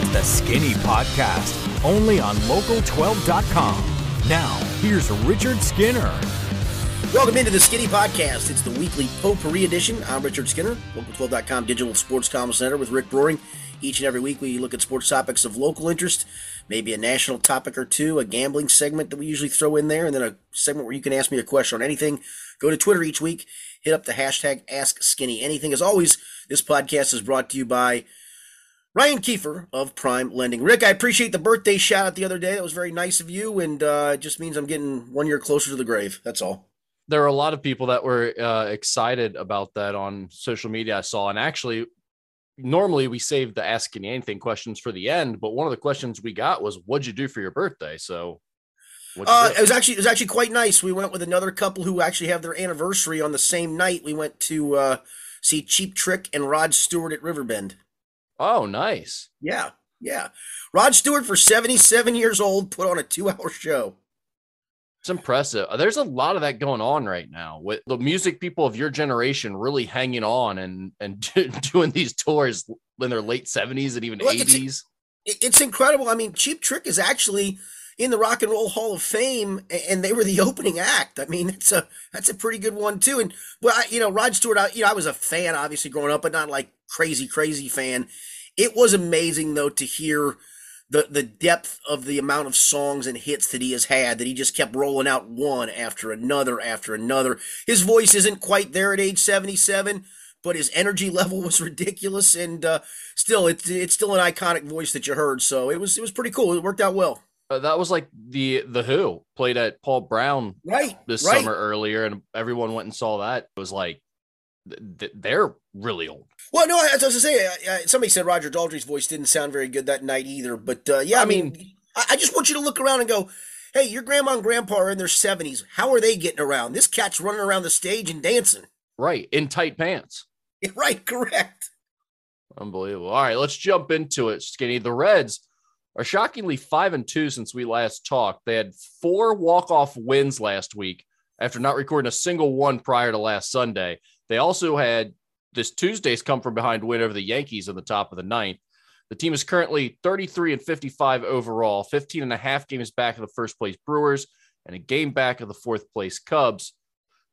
It's the Skinny Podcast, only on local12.com. Now, here's Richard Skinner. Welcome into the Skinny Podcast. It's the weekly potpourri edition. I'm Richard Skinner, local12.com digital sports commerce center with Rick Broering. Each and every week, we look at sports topics of local interest, maybe a national topic or two, a gambling segment that we usually throw in there, and then a segment where you can ask me a question on anything. Go to Twitter each week, hit up the hashtag Ask Skinny Anything. As always, this podcast is brought to you by Ryan Kiefer of Prime Lending. Rick, I appreciate the birthday shout out the other day. That was very nice of you, and uh, it just means I'm getting one year closer to the grave. That's all. There were a lot of people that were uh, excited about that on social media. I saw, and actually, normally we save the asking anything questions for the end, but one of the questions we got was, "What'd you do for your birthday?" So, uh, it was actually it was actually quite nice. We went with another couple who actually have their anniversary on the same night. We went to uh, see Cheap Trick and Rod Stewart at Riverbend. Oh, nice. Yeah, yeah. Rod Stewart, for seventy seven years old, put on a two hour show. It's impressive. There's a lot of that going on right now with the music people of your generation really hanging on and and doing these tours in their late 70s and even Look, 80s. It's, it's incredible. I mean, Cheap Trick is actually in the Rock and Roll Hall of Fame, and they were the opening act. I mean, it's a that's a pretty good one too. And well, I, you know, Rod Stewart, I, you know, I was a fan obviously growing up, but not like crazy crazy fan. It was amazing though to hear the the depth of the amount of songs and hits that he has had that he just kept rolling out one after another after another. His voice isn't quite there at age 77, but his energy level was ridiculous and uh, still it's it's still an iconic voice that you heard. So it was it was pretty cool. It worked out well. Uh, that was like the the Who played at Paul Brown right this right. summer earlier, and everyone went and saw that. It was like they're really old. Well, no, as I was to say, somebody said Roger Daltrey's voice didn't sound very good that night either. But uh, yeah, I, I mean, mean, I just want you to look around and go, "Hey, your grandma and grandpa are in their seventies. How are they getting around? This cat's running around the stage and dancing." Right in tight pants. right, correct. Unbelievable. All right, let's jump into it, Skinny. The Reds are shockingly five and two since we last talked. They had four walk off wins last week after not recording a single one prior to last Sunday. They also had this Tuesday's come from behind win over the Yankees in the top of the ninth. The team is currently 33 and 55 overall, 15 and a half games back of the first place Brewers and a game back of the fourth place Cubs.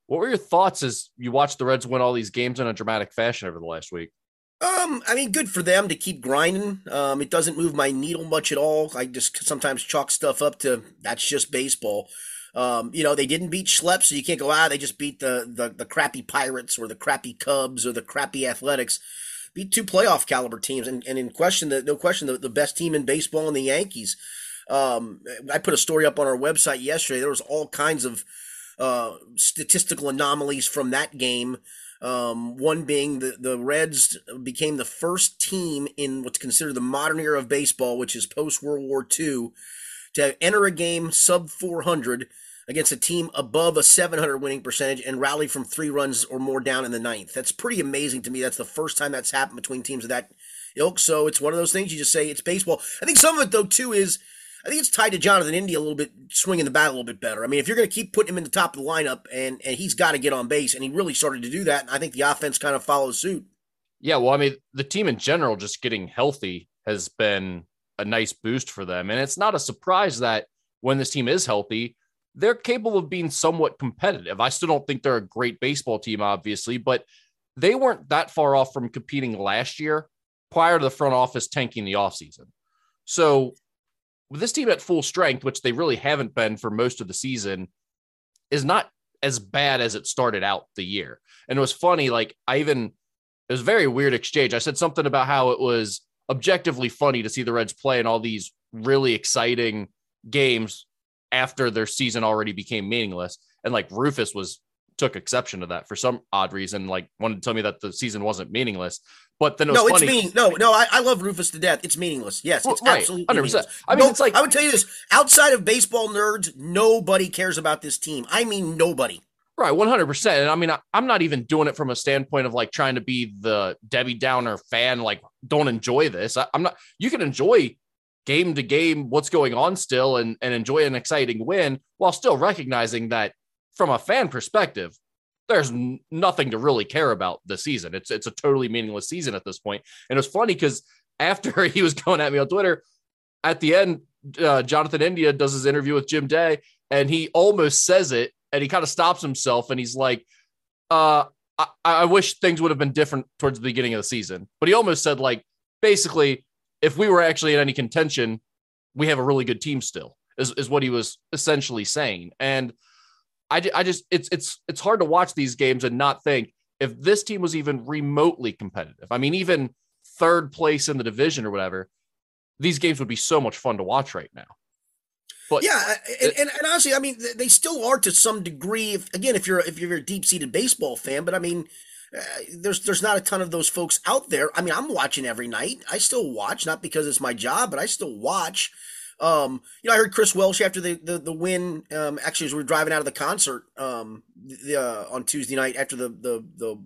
What were your thoughts as you watched the Reds win all these games in a dramatic fashion over the last week? Um, I mean, good for them to keep grinding. Um, it doesn't move my needle much at all. I just sometimes chalk stuff up to that's just baseball. Um, you know, they didn't beat Schlepp, so you can't go, ah, they just beat the, the, the crappy Pirates or the crappy Cubs or the crappy Athletics. Beat two playoff caliber teams. And, and in question, the, no question, the, the best team in baseball in the Yankees. Um, I put a story up on our website yesterday. There was all kinds of uh, statistical anomalies from that game. Um, one being the, the Reds became the first team in what's considered the modern era of baseball, which is post World War II, to enter a game sub 400 against a team above a 700 winning percentage and rally from three runs or more down in the ninth. That's pretty amazing to me. That's the first time that's happened between teams of that ilk. So it's one of those things you just say it's baseball. I think some of it though too is I think it's tied to Jonathan India a little bit, swinging the bat a little bit better. I mean, if you're going to keep putting him in the top of the lineup, and and he's got to get on base, and he really started to do that, and I think the offense kind of follows suit. Yeah, well, I mean, the team in general just getting healthy has been a nice boost for them, and it's not a surprise that when this team is healthy, they're capable of being somewhat competitive. I still don't think they're a great baseball team, obviously, but they weren't that far off from competing last year prior to the front office tanking the offseason. So with this team at full strength, which they really haven't been for most of the season, is not as bad as it started out the year. And it was funny, like I even it was very weird exchange. I said something about how it was objectively funny to see the Reds play in all these really exciting games after their season already became meaningless. And like Rufus was took exception to that for some odd reason, like wanted to tell me that the season wasn't meaningless. But then it was no, funny. it's meaning. No, no, I, I love Rufus to death. It's meaningless. Yes, it's right, absolutely 100%. Meaningless. I mean, no, it's like I would tell you this: outside of baseball nerds, nobody cares about this team. I mean, nobody. Right, one hundred percent. And I mean, I, I'm not even doing it from a standpoint of like trying to be the Debbie Downer fan. Like, don't enjoy this. I, I'm not. You can enjoy game to game what's going on still and and enjoy an exciting win while still recognizing that from a fan perspective there's nothing to really care about this season. It's it's a totally meaningless season at this point. And it's funny because after he was going at me on Twitter, at the end, uh, Jonathan India does his interview with Jim Day, and he almost says it, and he kind of stops himself, and he's like, uh, I, I wish things would have been different towards the beginning of the season. But he almost said, like, basically, if we were actually in any contention, we have a really good team still, is, is what he was essentially saying. And I, I just, it's, it's, it's hard to watch these games and not think if this team was even remotely competitive. I mean, even third place in the division or whatever, these games would be so much fun to watch right now. But yeah, and, and, and, honestly, I mean, they still are to some degree. If, again, if you're if you're a deep seated baseball fan, but I mean, uh, there's there's not a ton of those folks out there. I mean, I'm watching every night. I still watch, not because it's my job, but I still watch. Um, you know, I heard Chris Welsh after the the, the win. Um, actually, as we were driving out of the concert um, the, uh, on Tuesday night after the the the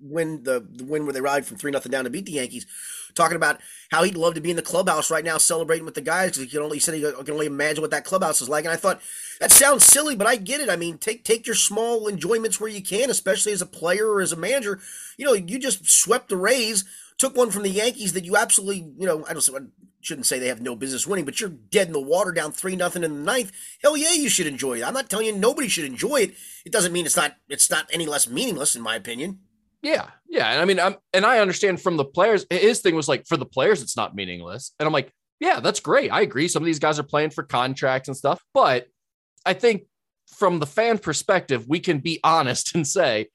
win the, the win where they ride from three nothing down to beat the Yankees talking about how he'd love to be in the clubhouse right now celebrating with the guys because he can only he said he can only imagine what that clubhouse is like. And I thought that sounds silly, but I get it. I mean, take take your small enjoyments where you can, especially as a player or as a manager. You know, you just swept the Rays, took one from the Yankees that you absolutely, you know, I don't shouldn't say they have no business winning, but you're dead in the water down three nothing in the ninth. Hell yeah, you should enjoy it. I'm not telling you nobody should enjoy it. It doesn't mean it's not it's not any less meaningless in my opinion. Yeah, yeah, and I mean, I'm and I understand from the players. His thing was like for the players, it's not meaningless, and I'm like, yeah, that's great. I agree. Some of these guys are playing for contracts and stuff, but I think from the fan perspective, we can be honest and say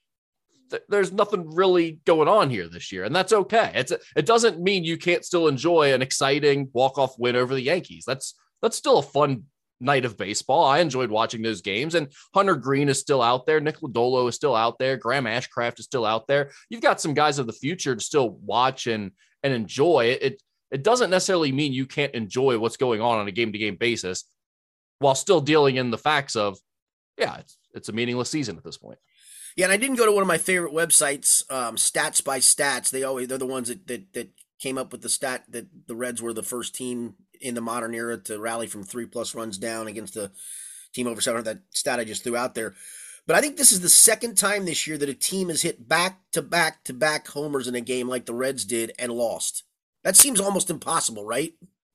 there's nothing really going on here this year, and that's okay. It's it doesn't mean you can't still enjoy an exciting walk off win over the Yankees. That's that's still a fun night of baseball. I enjoyed watching those games, and Hunter Greene is still out there. Nick Lodolo is still out there. Graham Ashcraft is still out there. You've got some guys of the future to still watch and and enjoy. It it, it doesn't necessarily mean you can't enjoy what's going on on a game to game basis, while still dealing in the facts of, yeah, it's it's a meaningless season at this point. Yeah, and I didn't go to one of my favorite websites, um, Stats by Stats. They always they're the ones that that that came up with the stat that the Reds were the first team in the modern era to rally from three plus runs down against a team over 700. That stat I just threw out there. But I think this is the second time this year that a team has hit back to back to back homers in a game like the Reds did and lost. That seems almost impossible, right?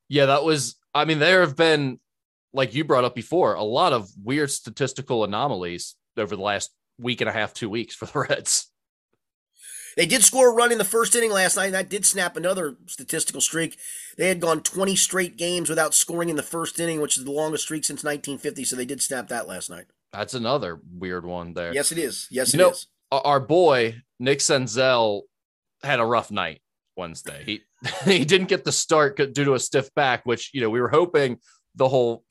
Yeah, that was, I mean, there have been, like you brought up before, a lot of weird statistical anomalies over the last week and a half, two weeks for the Reds. They did score a run in the first inning last night. And that did snap another statistical streak. They had gone 20 straight games without scoring in the first inning, which is the longest streak since 1950. So they did snap that last night. That's another weird one there. Yes, it is. Yes, you it know, is. Our boy Nick Senzel had a rough night Wednesday. He he didn't get the start due to a stiff back, which you know we were hoping the whole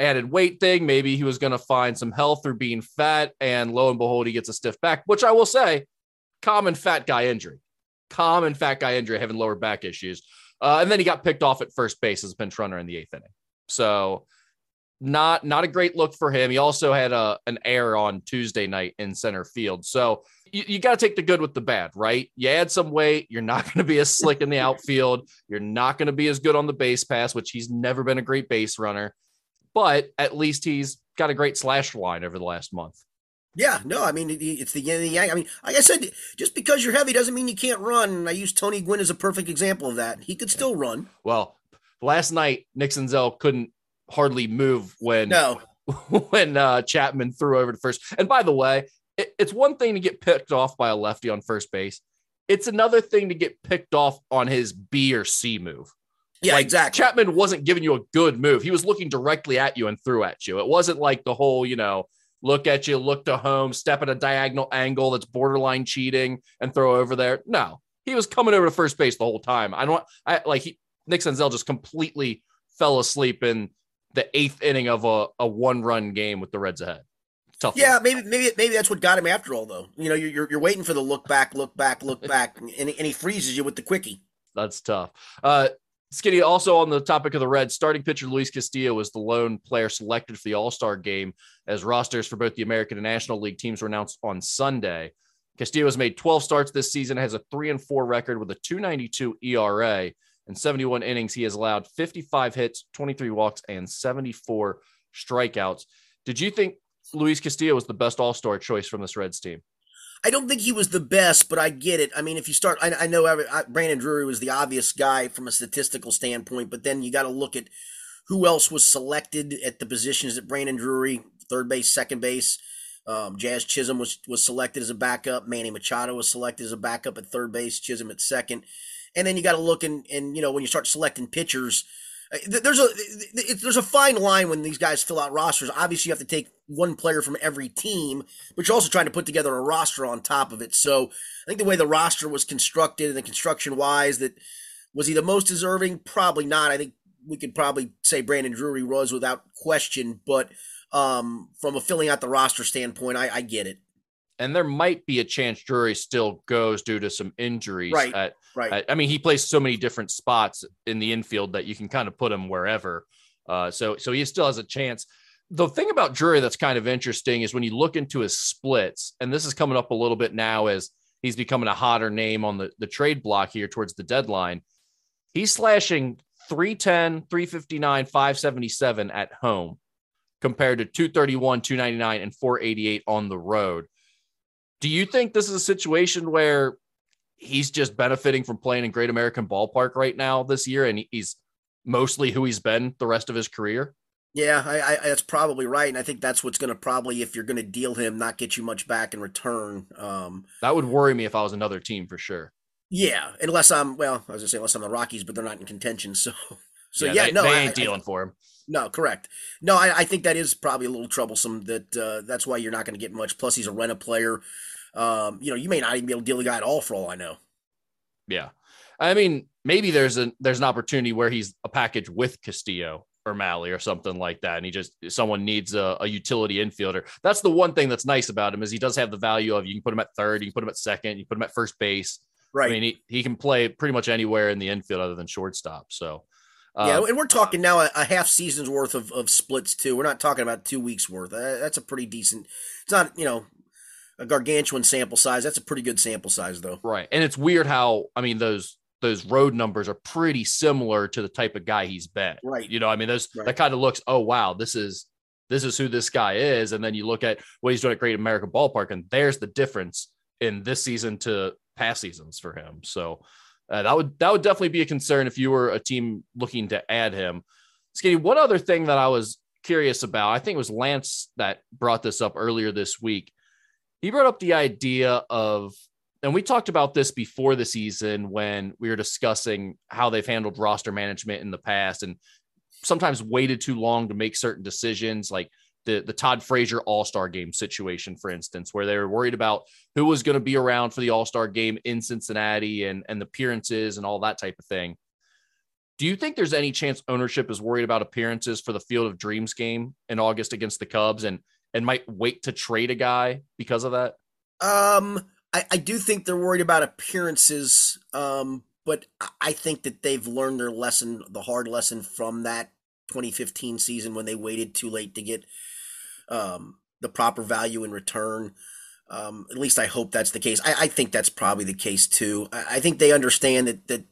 added weight thing. Maybe he was going to find some health through being fat, and lo and behold, he gets a stiff back. Which I will say, common fat guy injury, common fat guy injury, having lower back issues. Uh, and then he got picked off at first base as a pinch runner in the eighth inning. So not not a great look for him. He also had a an error on Tuesday night in center field. So you, you got to take the good with the bad, right? You add some weight, you're not going to be as slick in the outfield. You're not going to be as good on the base pass, which he's never been a great base runner. But at least he's got a great slash line over the last month. Yeah, no, I mean it's the yin and the yang. I mean, like I said, just because you're heavy doesn't mean you can't run. And I use Tony Gwynn as a perfect example of that. He could still run. Well, last night Nick Senzel couldn't hardly move when no when uh, Chapman threw over to first. And by the way, it, it's one thing to get picked off by a lefty on first base. It's another thing to get picked off on his B or C move. Yeah, like, exactly. Chapman wasn't giving you a good move. He was looking directly at you and threw at you. It wasn't like the whole, you know, look at you, look to home, step at a diagonal angle that's borderline cheating and throw over there. No, he was coming over to first base the whole time. I don't I like he Nick Senzel just completely fell asleep in the eighth inning of a, a one run game with the Reds ahead. Tough. Yeah, one. maybe maybe maybe that's what got him after all though. You know, you're you're, you're waiting for the look back, look back, look back, and, and he freezes you with the quickie. That's tough. Uh, Skinny, also on the topic of the Reds, starting pitcher Luis Castillo was the lone player selected for the All Star game as rosters for both the American and National League teams were announced on Sunday. Castillo has made 12 starts this season, has a 3 and 4 record with a 292 ERA. In 71 innings, he has allowed 55 hits, 23 walks, and 74 strikeouts. Did you think Luis Castillo was the best All Star choice from this Reds team? I don't think he was the best, but I get it. I mean, if you start, I, I know I, Brandon Drury was the obvious guy from a statistical standpoint, but then you got to look at who else was selected at the positions that Brandon Drury, third base, second base. Um, Jazz Chisholm was was selected as a backup. Manny Machado was selected as a backup at third base. Chisholm at second, and then you got to look and and you know when you start selecting pitchers, there's a there's a fine line when these guys fill out rosters. Obviously, you have to take one player from every team, but you're also trying to put together a roster on top of it. So I think the way the roster was constructed and the construction wise, that was he the most deserving? Probably not. I think we could probably say Brandon Drury was without question, but um, from a filling out the roster standpoint, I, I get it and there might be a chance Drury still goes due to some injuries. Right. At, right. At, I mean, he plays so many different spots in the infield that you can kind of put him wherever. Uh, so, so he still has a chance. The thing about Drury that's kind of interesting is when you look into his splits, and this is coming up a little bit now as he's becoming a hotter name on the, the trade block here towards the deadline. He's slashing 310, 359, 577 at home compared to 231, 299, and 488 on the road. Do you think this is a situation where he's just benefiting from playing in Great American Ballpark right now this year, and he's mostly who he's been the rest of his career? Yeah, I, I, that's probably right, and I think that's what's going to probably, if you're going to deal him, not get you much back in return. Um, that would worry me if I was another team for sure. Yeah, unless I'm well, I was going to say unless I'm the Rockies, but they're not in contention, so so yeah, yeah they, no, they ain't I, dealing for him. No, correct. No, I, I, think that is probably a little troublesome. That uh, that's why you're not going to get much. Plus, he's a rent a player. Um, you know, you may not even be able to deal the guy at all for all I know. Yeah. I mean, maybe there's a there's an opportunity where he's a package with Castillo or Mahle or something like that, and he just someone needs a, a, utility infielder. That's the one thing that's nice about him is he does have the value of you can put him at third, you can put him at second, you can put him at first base. Right. I mean, he, he can play pretty much anywhere in the infield other than shortstop. So. Uh, yeah, and we're talking now a, a, half season's worth of, of splits too. We're not talking about two weeks worth. Uh, that's a pretty decent. It's not you know a gargantuan sample size. That's a pretty good sample size, though. Right, and it's weird how I mean those those road numbers are pretty similar to the type of guy he's been. Right. You know, I mean, those right. that kind of looks. Oh wow, this is this is who this guy is, and then you look at what he's doing at Great American Ballpark, and there's the difference in this season to past seasons for him. So. Uh, that would that would definitely be a concern if you were a team looking to add him. Skinny, one other thing that I was curious about, I think it was Lance that brought this up earlier this week he brought up the idea of and we talked about this before the season when we were discussing how they've handled roster management in the past and sometimes waited too long to make certain decisions like the, the Todd Frazier All-Star game situation, for instance, where they were worried about who was going to be around for the All-Star game in Cincinnati and, and appearances and all that type of thing. Do you think there's any chance ownership is worried about appearances for the Field of Dreams game in August against the Cubs? And and might wait to trade a guy because of that? Um, I, I do think they're worried about appearances. Um, but I think that they've learned their lesson, the hard lesson from that 2015 season when they waited too late to get um, the proper value in return. Um, at least I hope that's the case. I, I think that's probably the case too. I, I, think they understand that that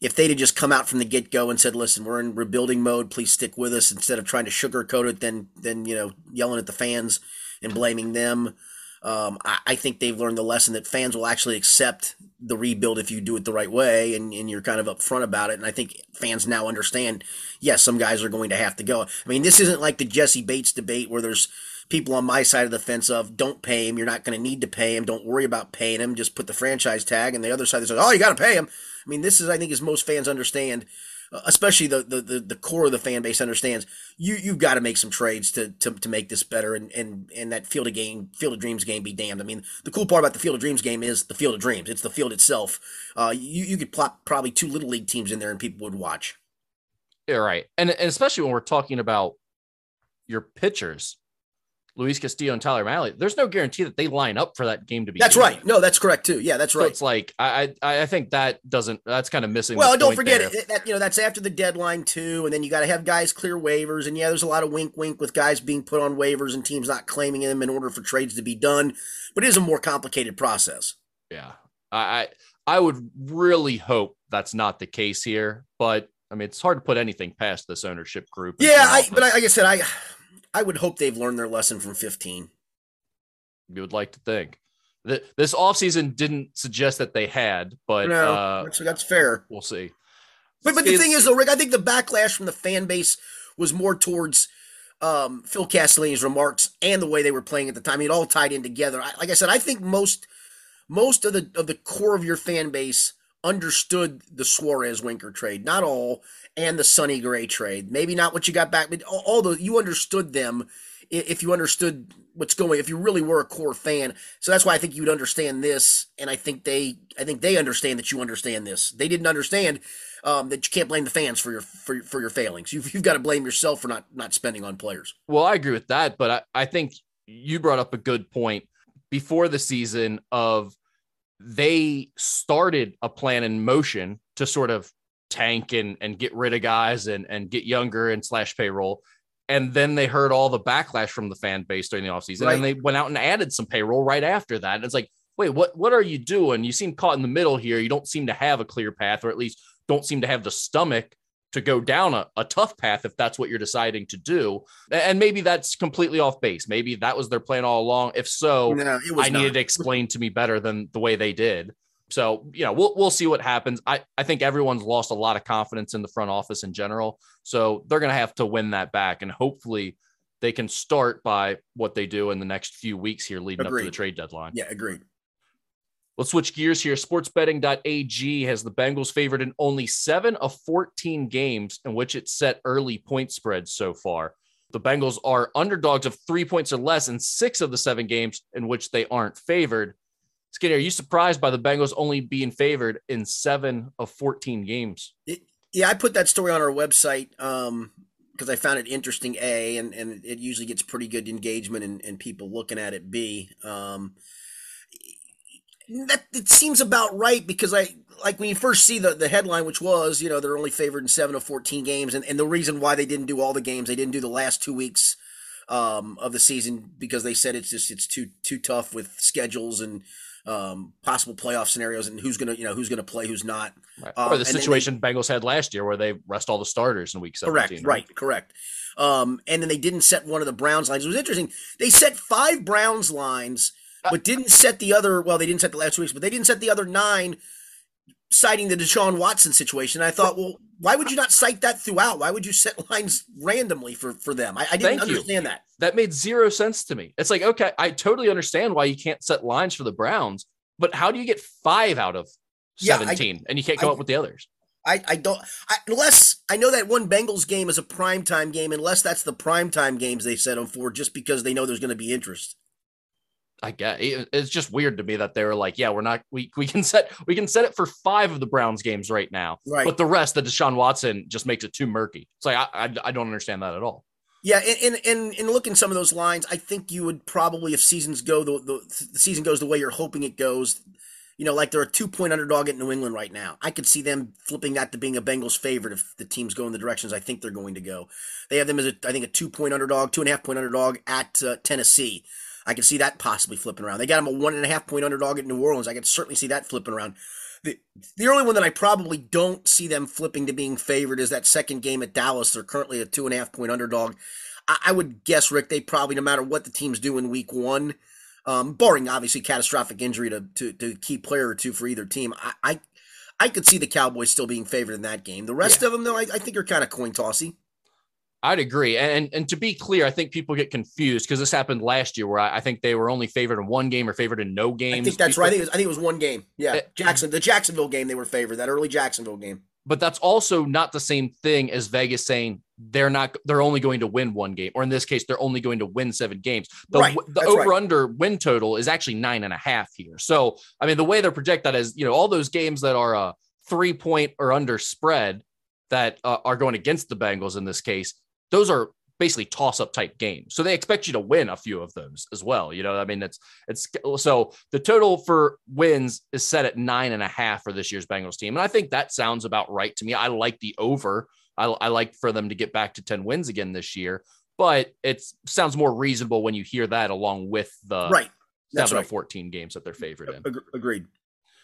if they'd have just come out from the get go and said, "Listen, we're in rebuilding mode. Please stick with us," instead of trying to sugarcoat it, then then you know yelling at the fans and blaming them. Um, I, I, think they've learned the lesson that fans will actually accept the rebuild if you do it the right way and, and you're kind of upfront about it. And I think fans now understand, yes, some guys are going to have to go. I mean, this isn't like the Jessie Bates debate where there's people on my side of the fence of don't pay him. You're not going to need to pay him. Don't worry about paying him. Just put the franchise tag. And the other side says, oh, you got to pay him. I mean, this is, I think, as most fans understand, uh, especially the, the, the, the, core of the fan base understands, you, you've got to make some trades to, to, to make this better and, and, and that Field of Game, Field of Dreams game be damned. I mean, the cool part about the Field of Dreams game is the Field of Dreams. It's the field itself. Uh, you, you could plop probably two Little League teams in there and people would watch. Yeah, right. And, and especially when we're talking about your pitchers, Luis Castillo and Tyler Mahle, there's no guarantee that they line up for that game to be. That's right. No, that's correct too. Yeah, that's right. So it's like I, I I think that doesn't that's kind of missing. Well, don't forget it, that, you know that's after the deadline too, and then you got to have guys clear waivers, and yeah, there's a lot of wink wink with guys being put on waivers and teams not claiming them in order for trades to be done, but it is a more complicated process. Yeah, I I would really hope that's not the case here, but I mean it's hard to put anything past this ownership group. Yeah, I, but like I said, I I would hope they've learned their lesson from 15. You would like to think. th- this offseason didn't suggest that they had, but No, uh, that's, that's fair. we'll see. But but the It's- thing is, though, Rick, I think the backlash from the fan base was more towards um, Phil Castellini's remarks and the way they were playing at the time. It all tied in together. I, like I said, I think most most of the of the core of your fan base understood the Suarez Winker trade, not all, and the Sonny Gray trade. Maybe not what you got back, but all, the you understood them if you understood what's going. If you really were a core fan, so that's why I think you'd understand this, and I think they I think they understand that you understand this. They didn't understand um, that you can't blame the fans for your for, for your failings. You've, you've got to blame yourself for not not spending on players. Well, I agree with that, but I, I think you brought up a good point before the season of they started a plan in motion to sort of tank and, and get rid of guys and, and get younger and slash payroll. And then they heard all the backlash from the fan base during the offseason Right. and they went out and added some payroll right after that. And it's like, wait, what what are you doing? You seem caught in the middle here. You don't seem to have a clear path, or at least don't seem to have the stomach to go down a, a tough path if that's what you're deciding to do. And maybe that's completely off base. Maybe that was their plan all along. If so, No, I needed not. to explain to me better than the way they did. So, you know, we'll we'll see what happens. I, I think everyone's lost a lot of confidence in the front office in general. So they're gonna have to win that back. And hopefully they can start by what they do in the next few weeks here leading up to the trade deadline. Yeah, agreed. Let's switch gears here. Sportsbetting.ag has the Bengals favored in only seven of 14 games in which it set early point spreads so far. The Bengals are underdogs of three points or less in six of the seven games in which they aren't favored. Skinny, are you surprised by the Bengals only being favored in seven of 14 games? Yeah, I put that story on our website um, because I found it interesting. A and and it usually gets pretty good engagement and, and people looking at it. B um, that it seems about right because I like when you first see the the headline, which was you know they're only favored in seven of fourteen games, and, and the reason why they didn't do all the games, they didn't do the last two weeks um, of the season because they said it's just it's too too tough with schedules and um, possible playoff scenarios and who's gonna you know who's gonna play, who's not. Right. Um, or the then they- situation Bengals had last year where they rest all the starters in week 17. Correct, right, correct. Um, and then they didn't set one of the Browns lines. It was interesting. They set five Browns lines, Uh, but didn't set the other. Well, they didn't set the last two weeks, but they didn't set the other nine, citing the Deshaun Watson situation. I thought, well, why would you not cite that throughout? Why would you set lines randomly for for them? I, I didn't Thank you. understand that. That made zero sense to me. It's like, okay, I totally understand why you can't set lines for the Browns, but how do you get five out of Yeah, I- 17 and you can't come I- up with the others? I, I don't I, unless I know that one Bengals game is a primetime game, unless that's the primetime games they set them for, just because they know there's going to be interest. I guess. It's just weird to me that they were like, yeah, we're not, we, we can set, we can set it for five of the Browns games right now, Right. but the rest, the Deshaun Watson just makes it too murky. It's like, I, I, I don't understand that at all. Yeah, and and and, and look in some of those lines, I think you would probably, if seasons go the, the the season goes the way you're hoping it goes, you know, like they're a two point underdog at New England right now. I could see them flipping that to being a Bengals favorite if the teams go in the directions I think they're going to go. They have them as a, I think a two point underdog, two and a half point underdog at uh, Tennessee. I can see that possibly flipping around. They got them a one and a half point underdog at New Orleans. I can certainly see that flipping around. The, the only one that I probably don't see them flipping to being favored is that second game at Dallas. They're currently a two and a half point underdog. I, I would guess, Rick, they probably, no matter what the teams do in week one, um, barring obviously catastrophic injury to, to, to key player or two for either team, I, I I could see the Cowboys still being favored in that game. The rest of them, though, I, I think are kind of coin tossy. I'd agree. And and to be clear, I think people get confused because this happened last year where I, I think they were only favored in one game or favored in no games. I think that's People- right. I think, it was, I think it was one game. Yeah, Eh, Jackson, the Jacksonville game, they were favored. That early Jacksonville game. but that's also not the same thing as Vegas saying they're not they're only going to win one game, or in this case, they're only going to win seven games. The, Right, the over right. under win total is actually nine and a half here. So I mean, the way they're project that is, you know, all those games that are a three point or under spread that uh, are going against the Bengals in this case, those are basically toss up type games. So they expect you to win a few of those as well. You know, I mean, it's it's so the total for wins is set at nine and a half for this year's Bengals team, and I think that sounds about right to me. I like the over. I, I like for them to get back to ten wins again this year, but it sounds more reasonable when you hear that along with the right. That's seven right. of fourteen games that they're favored in. Agreed.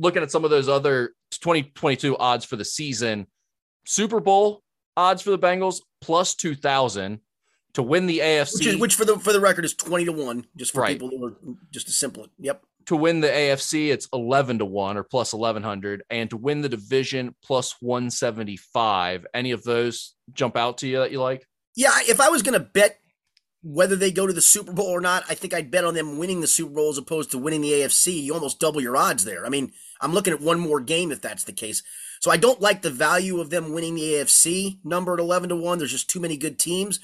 Looking at some of those other 2022 odds for the season, Super Bowl odds for the Bengals plus two thousand to win the AFC. Which, is, which for the for the record is twenty to one, just for Right. people who are just a simple. Yep. to win the AFC, it's 11 to 1 or plus 1100. And to win the division, plus 175. Any of those jump out to you that you like? Yeah, if I was going to bet whether they go to the Super Bowl or not, I think I'd bet on them winning the Super Bowl as opposed to winning the AFC. You almost double your odds there. I mean, I'm looking at one more game if that's the case. So I don't like the value of them winning the AFC number at 11 to 1. There's just too many good teams.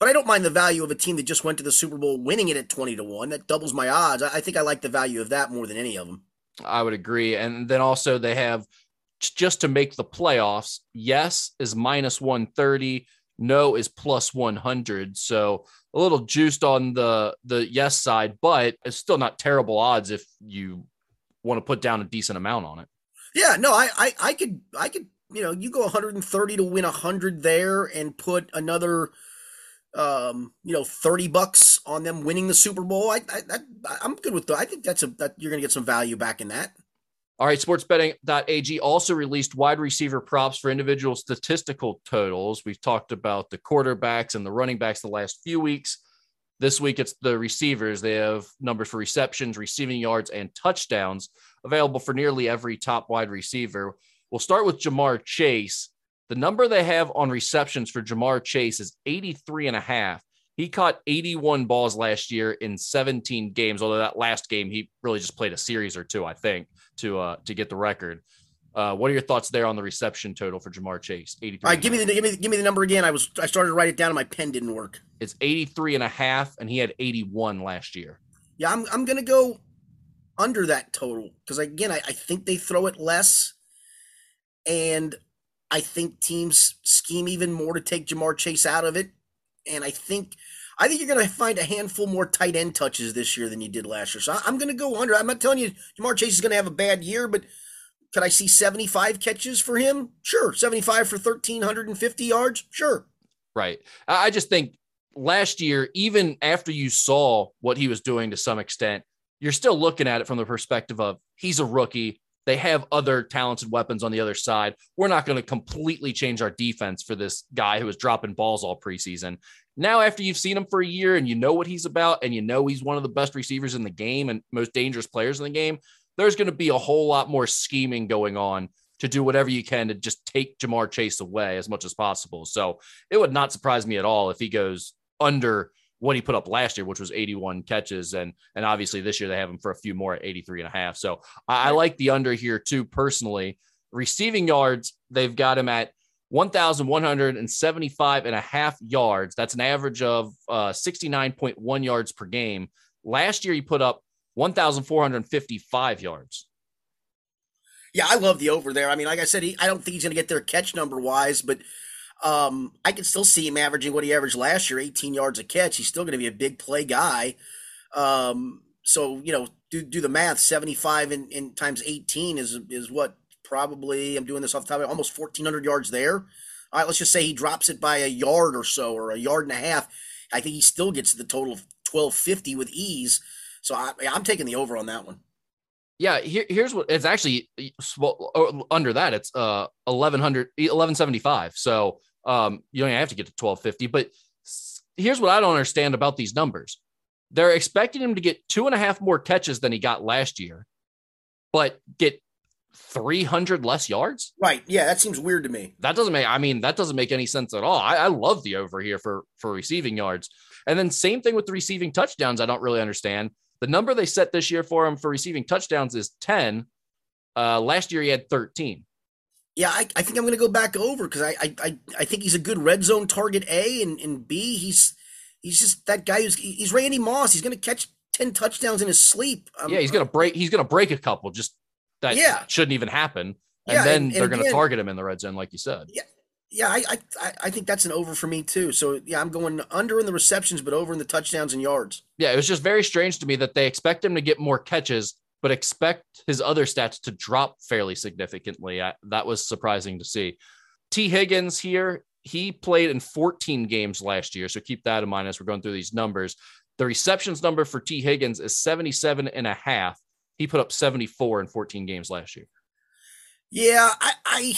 But I don't mind the value of a team that just went to the Super Bowl winning it at 20 to 1. That doubles my odds. I think I like the value of that more than any of them. I would agree. And then also they have just to make the playoffs, yes is minus 130, no is plus 100. So a little juiced on the the yes side, but it's still not terrible odds if you want to put down a decent amount on it. Yeah, no, I I, I could I could you know you go 130 to win 100 there and put another um, you know, 30 bucks on them winning the Super Bowl. I, I, I am good with that. I think that's a, that you're going to get some value back in that. All right, sportsbetting.ag also released wide receiver props for individual statistical totals. We've talked about the quarterbacks and the running backs the last few weeks. This week, it's the receivers. They have numbers for receptions, receiving yards, and touchdowns available for nearly every top wide receiver. We'll start with Ja'Marr Chase. The number they have on receptions for Ja'Marr Chase is 83 and a half. He caught 81 balls last year in 17 games, although that last game he really just played a series or two, I think, to uh, to get the record. Uh, what are your thoughts there on the reception total for Ja'Marr Chase? 83. All right, give me the give me give me the number again. I was I started to write it down and my pen didn't work. It's 83 and a half and he had 81 last year. Yeah, I'm I'm going to go under that total because again, I, I think they throw it less and I think teams scheme even more to take Ja'Marr Chase out of it. And I think I think you're going to find a handful more tight end touches this year than you did last year. So I'm going to go under. I'm not telling you Ja'Marr Chase is going to have a bad year, but could I see 75 catches for him? Sure. 75 for 1,350 yards? Sure. Right. I just think last year, even after you saw what he was doing to some extent, you're still looking at it from the perspective of he's a rookie. They have other talented weapons on the other side. We're not going to completely change our defense for this guy who was dropping balls all preseason. Now, after you've seen him for a year and you know what he's about, and you know he's one of the best receivers in the game and most dangerous players in the game, there's going to be a whole lot more scheming going on to do whatever you can to just take Ja'Marr Chase away as much as possible. So it would not surprise me at all if he goes under what he put up last year, which was 81 catches. And, and obviously this year they have him for a few more at 83 and a half. So I, I like the under here too, personally. Receiving yards, they've got him at 1,175 and a half yards. That's an average of uh, 69.1 yards per game. Last year, he put up 1,455 yards. Yeah, I love the over there. I mean, like I said, he, I don't think he's going to get there catch number wise, but um, I can still see him averaging what he averaged last year, 18 yards a catch. He's still going to be a big play guy. Um, so you know, do do the math. 75 in, in times 18 is is what probably I'm doing this off the top of almost 1,400 yards there. All right, let's just say he drops it by a yard or so, or a yard and a half. I think he still gets the total of 1250 with ease. So I, I'm taking the over on that one. Yeah, here, here's what it's actually well, under that. It's uh 1100 1175. So um, you don't have to get to 1250. But here's what I don't understand about these numbers they're expecting him to get two and a half more catches than he got last year, but get 300 less yards. Right. Yeah. That seems weird to me. That doesn't make, I mean, that doesn't make any sense at all. I, I love the over here for, for receiving yards. And then same thing with the receiving touchdowns. I don't really understand. The number they set this year for him for receiving touchdowns is 10. Uh, last year he had 13. Yeah, I, I think I'm going to go back over because I, I I think he's a good red zone target. A and, and B, he's he's just that guy who's he's Randy Moss. He's going to catch ten touchdowns in his sleep. Um, yeah, he's going to break. He's going to break a couple. Just that yeah. shouldn't even happen. And yeah, then and, they're going to target him in the red zone, like you said. Yeah, yeah, I, I I think that's an over for me too. So yeah, I'm going under in the receptions, but over in the touchdowns and yards. Yeah, it was just very strange to me that they expect him to get more catches but expect his other stats to drop fairly significantly. I, that was surprising to see. Tee Higgins here, he played in 14 games last year. So keep that in mind as we're going through these numbers. The receptions number for Tee Higgins is 77 and a half. He put up 74 in 14 games last year. Yeah, I, I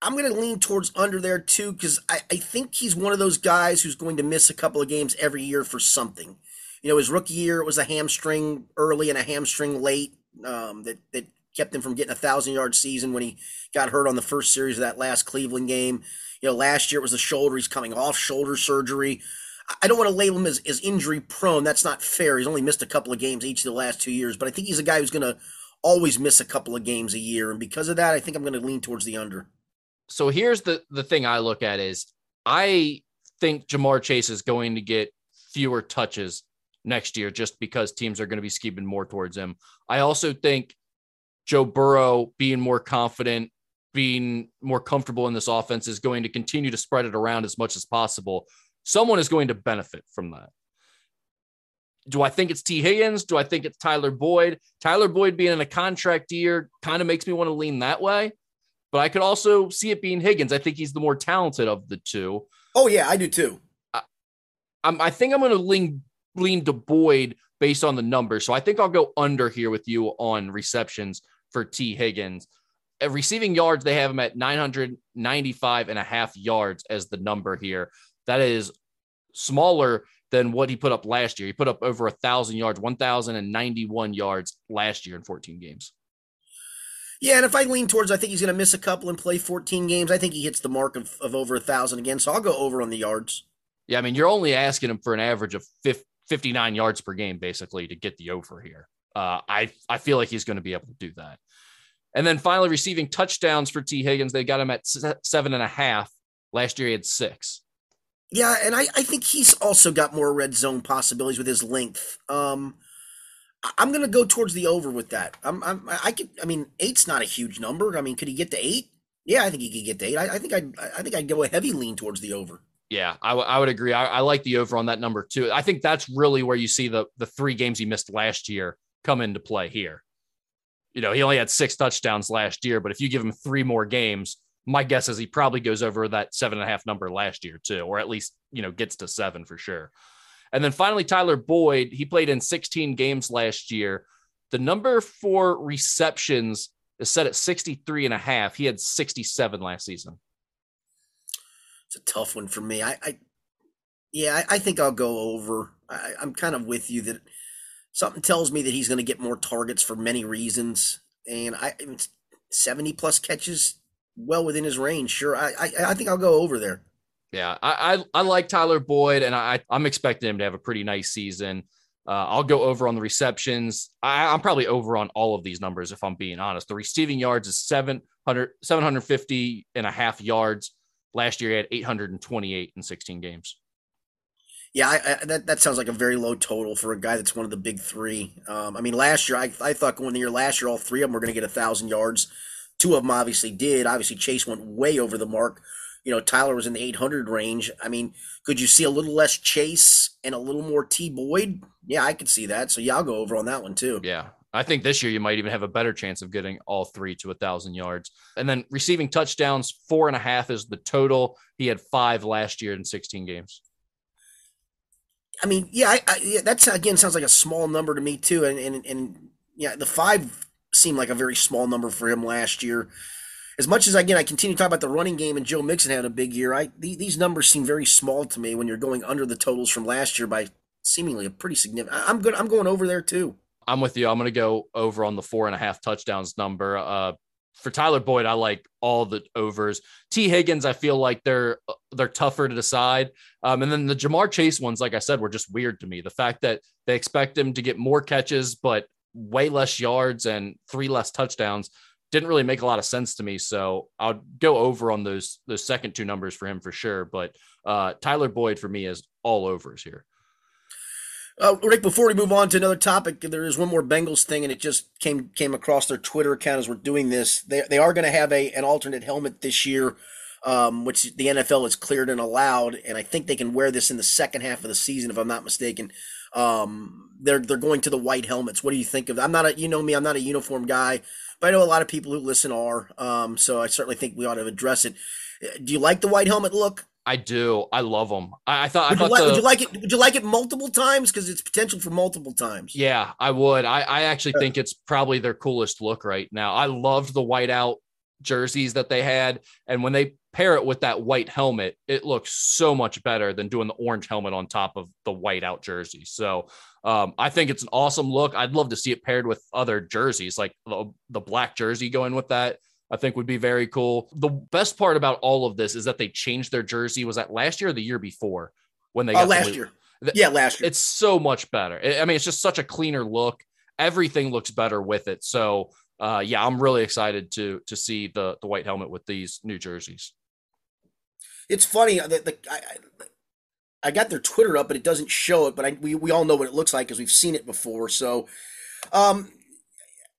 I'm going to lean towards under there too because I, I think he's one of those guys who's going to miss a couple of games every year for something. You know, his rookie year it was a hamstring early and a hamstring late um, that that kept him from getting a thousand yard season when he got hurt on the first series of that last Cleveland game. You know, last year it was the shoulder. He's coming off shoulder surgery. I don't want to label him as, as injury prone. That's not fair. He's only missed a couple of games each of the last two years, but I think he's a guy who's going to always miss a couple of games a year. And because of that, I think I'm going to lean towards the under. So here's the the thing I look at is I think Ja'Marr Chase is going to get fewer touches next year just because teams are going to be scheming more towards him. I also think Joe Burrow being more confident, being more comfortable in this offense is going to continue to spread it around as much as possible. Someone is going to benefit from that. Do I think it's Tee Higgins? Do I think it's Tyler Boyd? Tyler Boyd being in a contract year kind of makes me want to lean that way, but I could also see it being Higgins. I think he's the more talented of the two. Oh yeah, I do too. I, I'm, I think I'm going to lean lean to Boyd based on the numbers. So I think I'll go under here with you on receptions for Tee Higgins. At receiving yards, they have him at 995 and a half yards as the number here. That is smaller than what he put up last year. He put up over a thousand yards, 1,091 yards last year in 14 games. Yeah, and if I lean towards, I think he's going to miss a couple and play 14 games. I think he hits the mark of, of over a thousand again. So I'll go over on the yards. Yeah, I mean, you're only asking him for an average of 59 yards per game, basically, to get the over here. Uh, I I feel like he's going to be able to do that. And then finally, receiving touchdowns for Tee Higgins, they got him at seven and a half. Last year, he had six. Yeah, and I, I think he's also got more red zone possibilities with his length. Um, I'm going to go towards the over with that. I'm, I'm, I could, I mean, eight's not a huge number. I mean, could he get to eight? Yeah, I think he could get to eight. I, I think I'd, I think I'd go a heavy lean towards the over. Yeah, I, w- I would agree. I, I like the over on that number too. I think that's really where you see the the three games he missed last year come into play here. You know, he only had six touchdowns last year, but if you give him three more games, my guess is he probably goes over that seven and a half number last year too, or at least you know gets to seven for sure. And then finally, Tyler Boyd, he played in 16 games last year. The number for receptions is set at 63 and a half. He had 67 last season. A tough one for me. I, I yeah, I, I, think I'll go over. I, I'm kind of with you that something tells me that he's going to get more targets for many reasons. And I, 70 plus catches well within his range. Sure, I I, I think I'll go over there. Yeah, I, I, I like Tyler Boyd, and I I'm expecting him to have a pretty nice season. Uh, I'll go over on the receptions. I, am probably over on all of these numbers if I'm being honest. The receiving yards is 700 750 and a half yards. Last year he had 828 in 16 games. Yeah, I, I, that that sounds like a very low total for a guy that's one of the big three. Um, I mean, last year I, I thought going the year last year all three of them were going to get a thousand yards. Two of them obviously did. Obviously, Chase went way over the mark. You know, Tyler was in the 800 range. I mean, could you see a little less Chase and a little more T Boyd? Yeah, I could see that. So yeah, I'll go over on that one too. Yeah, I think this year you might even have a better chance of getting all three to a thousand yards. And then receiving touchdowns, four and a half is the total. He had five last year in 16 games. I mean, yeah, I, I, yeah, that's again sounds like a small number to me too. And, and, and yeah, the five seemed like a very small number for him last year. As much as again, I continue to talk about the running game and Joe Mixon had a big year. I these numbers seem very small to me when you're going under the totals from last year by seemingly a pretty significant. I'm good. I'm going over there too. I'm with you. I'm going to go over on the four and a half touchdowns number. Uh, for Tyler Boyd, I like all the overs. Tee Higgins, I feel like they're they're tougher to decide. Um, and then the Ja'Marr Chase ones, like I said, were just weird to me. The fact that they expect him to get more catches, but way less yards and three less touchdowns didn't really make a lot of sense to me. So I'll go over on those those second two numbers for him for sure. But uh, Tyler Boyd for me is all overs here. Uh, Rick, before we move on to another topic, there is one more Bengals thing, and it just came came across their Twitter account as we're doing this. They they are going to have a an alternate helmet this year, um, which the NFL has cleared and allowed, and I think they can wear this in the second half of the season, if I'm not mistaken. Um, they're they're going to the white helmets. What do you think of? I'm not a you know me. I'm not a uniform guy, but I know a lot of people who listen are. Um, so I certainly think we ought to address it. Do you like the white helmet look? I do. I love them. I, I thought. Would, I thought you like, the, would you like it? Would you like it multiple times? Because it's potential for multiple times. Yeah, I would. I, I actually think it's probably their coolest look right now. I loved the whiteout jerseys that they had. And when they pair it with that white helmet, it looks so much better than doing the orange helmet on top of the white out jersey. So um, I think it's an awesome look. I'd love to see it paired with other jerseys, like the, the black jersey going with that. I think would be very cool. The best part about all of this is that they changed their jersey. Was that last year or the year before when they uh, got last year? Yeah, last year. It's so much better. I mean, it's just such a cleaner look. Everything looks better with it. So uh, yeah, I'm really excited to to see the the white helmet with these new jerseys. It's funny that the, I, I got their Twitter up, but it doesn't show it. But I, we we all know what it looks like because we've seen it before. So, um,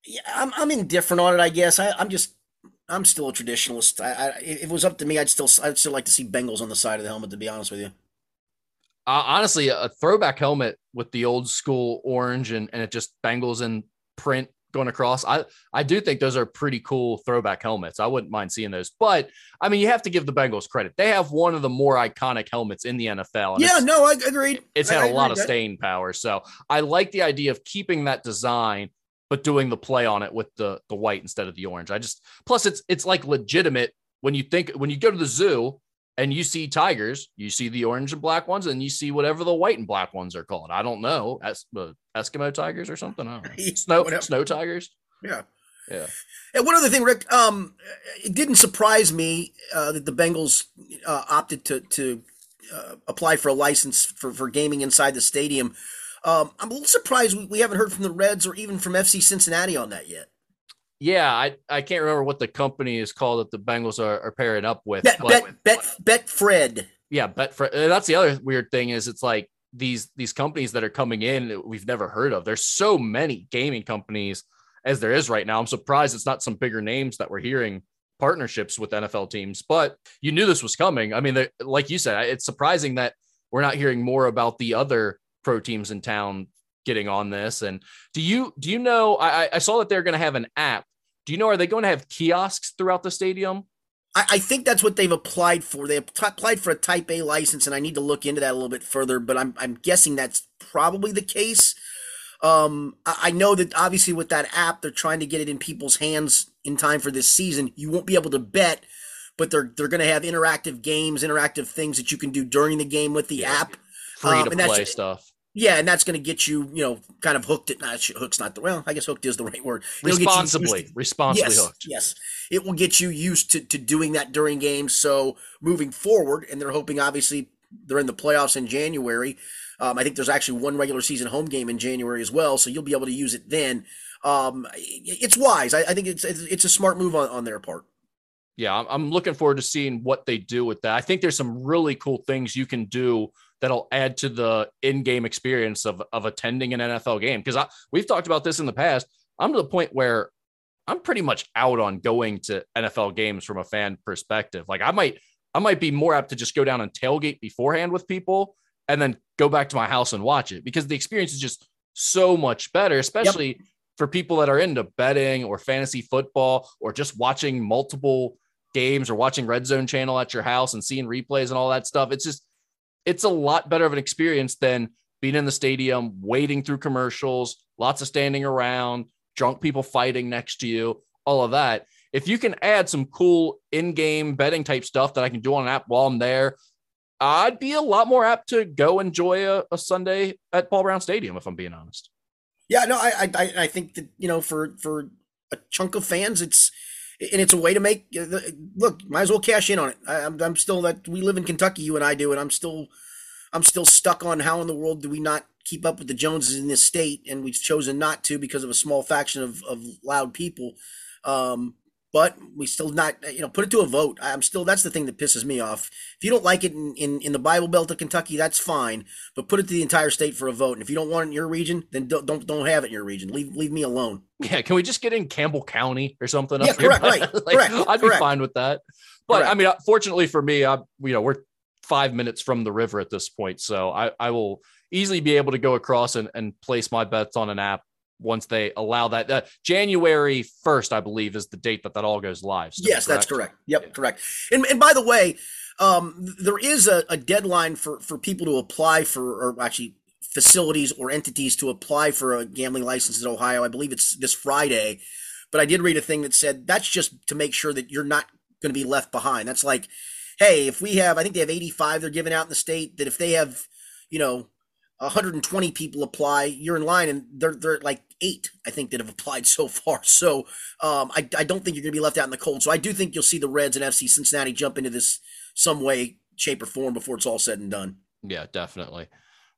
yeah, I'm I'm indifferent on it. I guess I, I'm just I'm still a traditionalist. I, I, if it was up to me, I'd still I'd still like to see Bengals on the side of the helmet. To be honest with you. Uh, honestly, a throwback helmet with the old school orange and, and it just Bengals in print going across. I I do think those are pretty cool throwback helmets. I wouldn't mind seeing those. But I mean, you have to give the Bengals credit. They have one of the more iconic helmets in the NFL. yeah, no, I agreed. It's had I, a lot of staying power. So I like the idea of keeping that design, but doing the play on it with the the white instead of the orange. I just plus it's it's like legitimate when you think when you go to the zoo and you see tigers, you see the orange and black ones, and you see whatever the white and black ones are called. I don't know, es- uh, Eskimo tigers or something. I don't know. Snow whatever. snow tigers. Yeah, yeah. And one other thing, Rick, um, it didn't surprise me uh, that the Bengals uh, opted to to uh, apply for a license for for gaming inside the stadium. Um, I'm a little surprised we, we haven't heard from the Reds or even from FC Cincinnati on that yet. Yeah, I, I can't remember what the company is called that the Bengals are, are pairing up with. Bet, bet, bet, Betfred. Yeah, bet Betfred. That's the other weird thing is it's like these these companies that are coming in we've never heard of. There's so many gaming companies as there is right now. I'm surprised it's not some bigger names that we're hearing partnerships with NFL teams, but you knew this was coming. I mean, like you said, it's surprising that we're not hearing more about the other pro teams in town getting on this. And do you do you know? I, I saw that they're going to have an app. Do you know? Are they going to have kiosks throughout the stadium? I, I think that's what they've applied for. They applied for a Type A license, and I need to look into that a little bit further. But I'm I'm guessing that's probably the case. Um, I, know that obviously with that app, they're trying to get it in people's hands in time for this season. You won't be able to bet, but they're they're going to have interactive games, interactive things that you can do during the game with the app. Free um, to play stuff. Yeah, and that's going to get you, you know, kind of hooked. At not hook's not the well. I guess hooked is the right word. It'll responsibly, to, responsibly yes, hooked. Yes, it will get you used to to doing that during games. So moving forward, and they're hoping obviously they're in the playoffs in January. Um, I think there's actually one regular season home game in January as well, so you'll be able to use it then. Um, it's wise. I, I think it's it's a smart move on, on their part yeah, I'm looking forward to seeing what they do with that. I think there's some really cool things you can do that'll add to the in-game experience of of attending an NFL game. Because we've talked about this in the past. I'm to the point where I'm pretty much out on going to NFL games from a fan perspective. Like I might I might be more apt to just go down and tailgate beforehand with people and then go back to my house and watch it because the experience is just so much better, especially yep. for people that are into betting or fantasy football or just watching multiple games or watching red zone channel at your house and seeing replays and all that stuff. It's just it's a lot better of an experience than being in the stadium, waiting through commercials, lots of standing around, drunk people fighting next to you, all of that. If you can add some cool in-game betting type stuff that I can do on an app while I'm there, I'd be a lot more apt to go enjoy a, a Sunday at Paul Brown Stadium, if I'm being honest. Yeah, no, I, I, I think that you know, for for a chunk of fans, it's and it's a way to make look. Might as well cash in on it. I, am I'm still that we live in Kentucky, you and I do, and I'm still I'm still stuck on how in the world do we not keep up with the Joneses in this state, and we've chosen not to because of a small faction of of loud people. Um, but we still not you know put it to a vote. I'm still that's the thing that pisses me off. If you don't like it in, in, in the bible belt of kentucky that's fine but put it to the entire state for a vote. And if you don't want it in your region then don't don't, don't have it in your region. Leave leave me alone. Yeah can we just get in campbell county or something yeah correct right like, correct i'd correct. be fine with that. But correct. i mean uh, fortunately for me i you know we're five minutes from the river at this point so i i will easily be able to go across and, and place my bets on an app once they allow that. Uh, January 1st, I believe, is the date that that all goes live. yes, correct? that's correct. Yep, yeah. correct. And, and by the way, um, there is a, a, deadline for, for people to apply for, or actually facilities or entities to apply for a gambling license in Ohio. I believe it's this Friday. but I did read a thing that said that's just to make sure that you're not going to be left behind. That's like, hey, if we have, I think they have 85 they're giving out in the state, that if they have, you know, 120 people apply, you're in line, and they're they're like eight, I think, that have applied so far. So um, I I don't think you're going to be left out in the cold. So I do think you'll see the Reds and FC Cincinnati jump into this some way, shape, or form before it's all said and done. Yeah, definitely.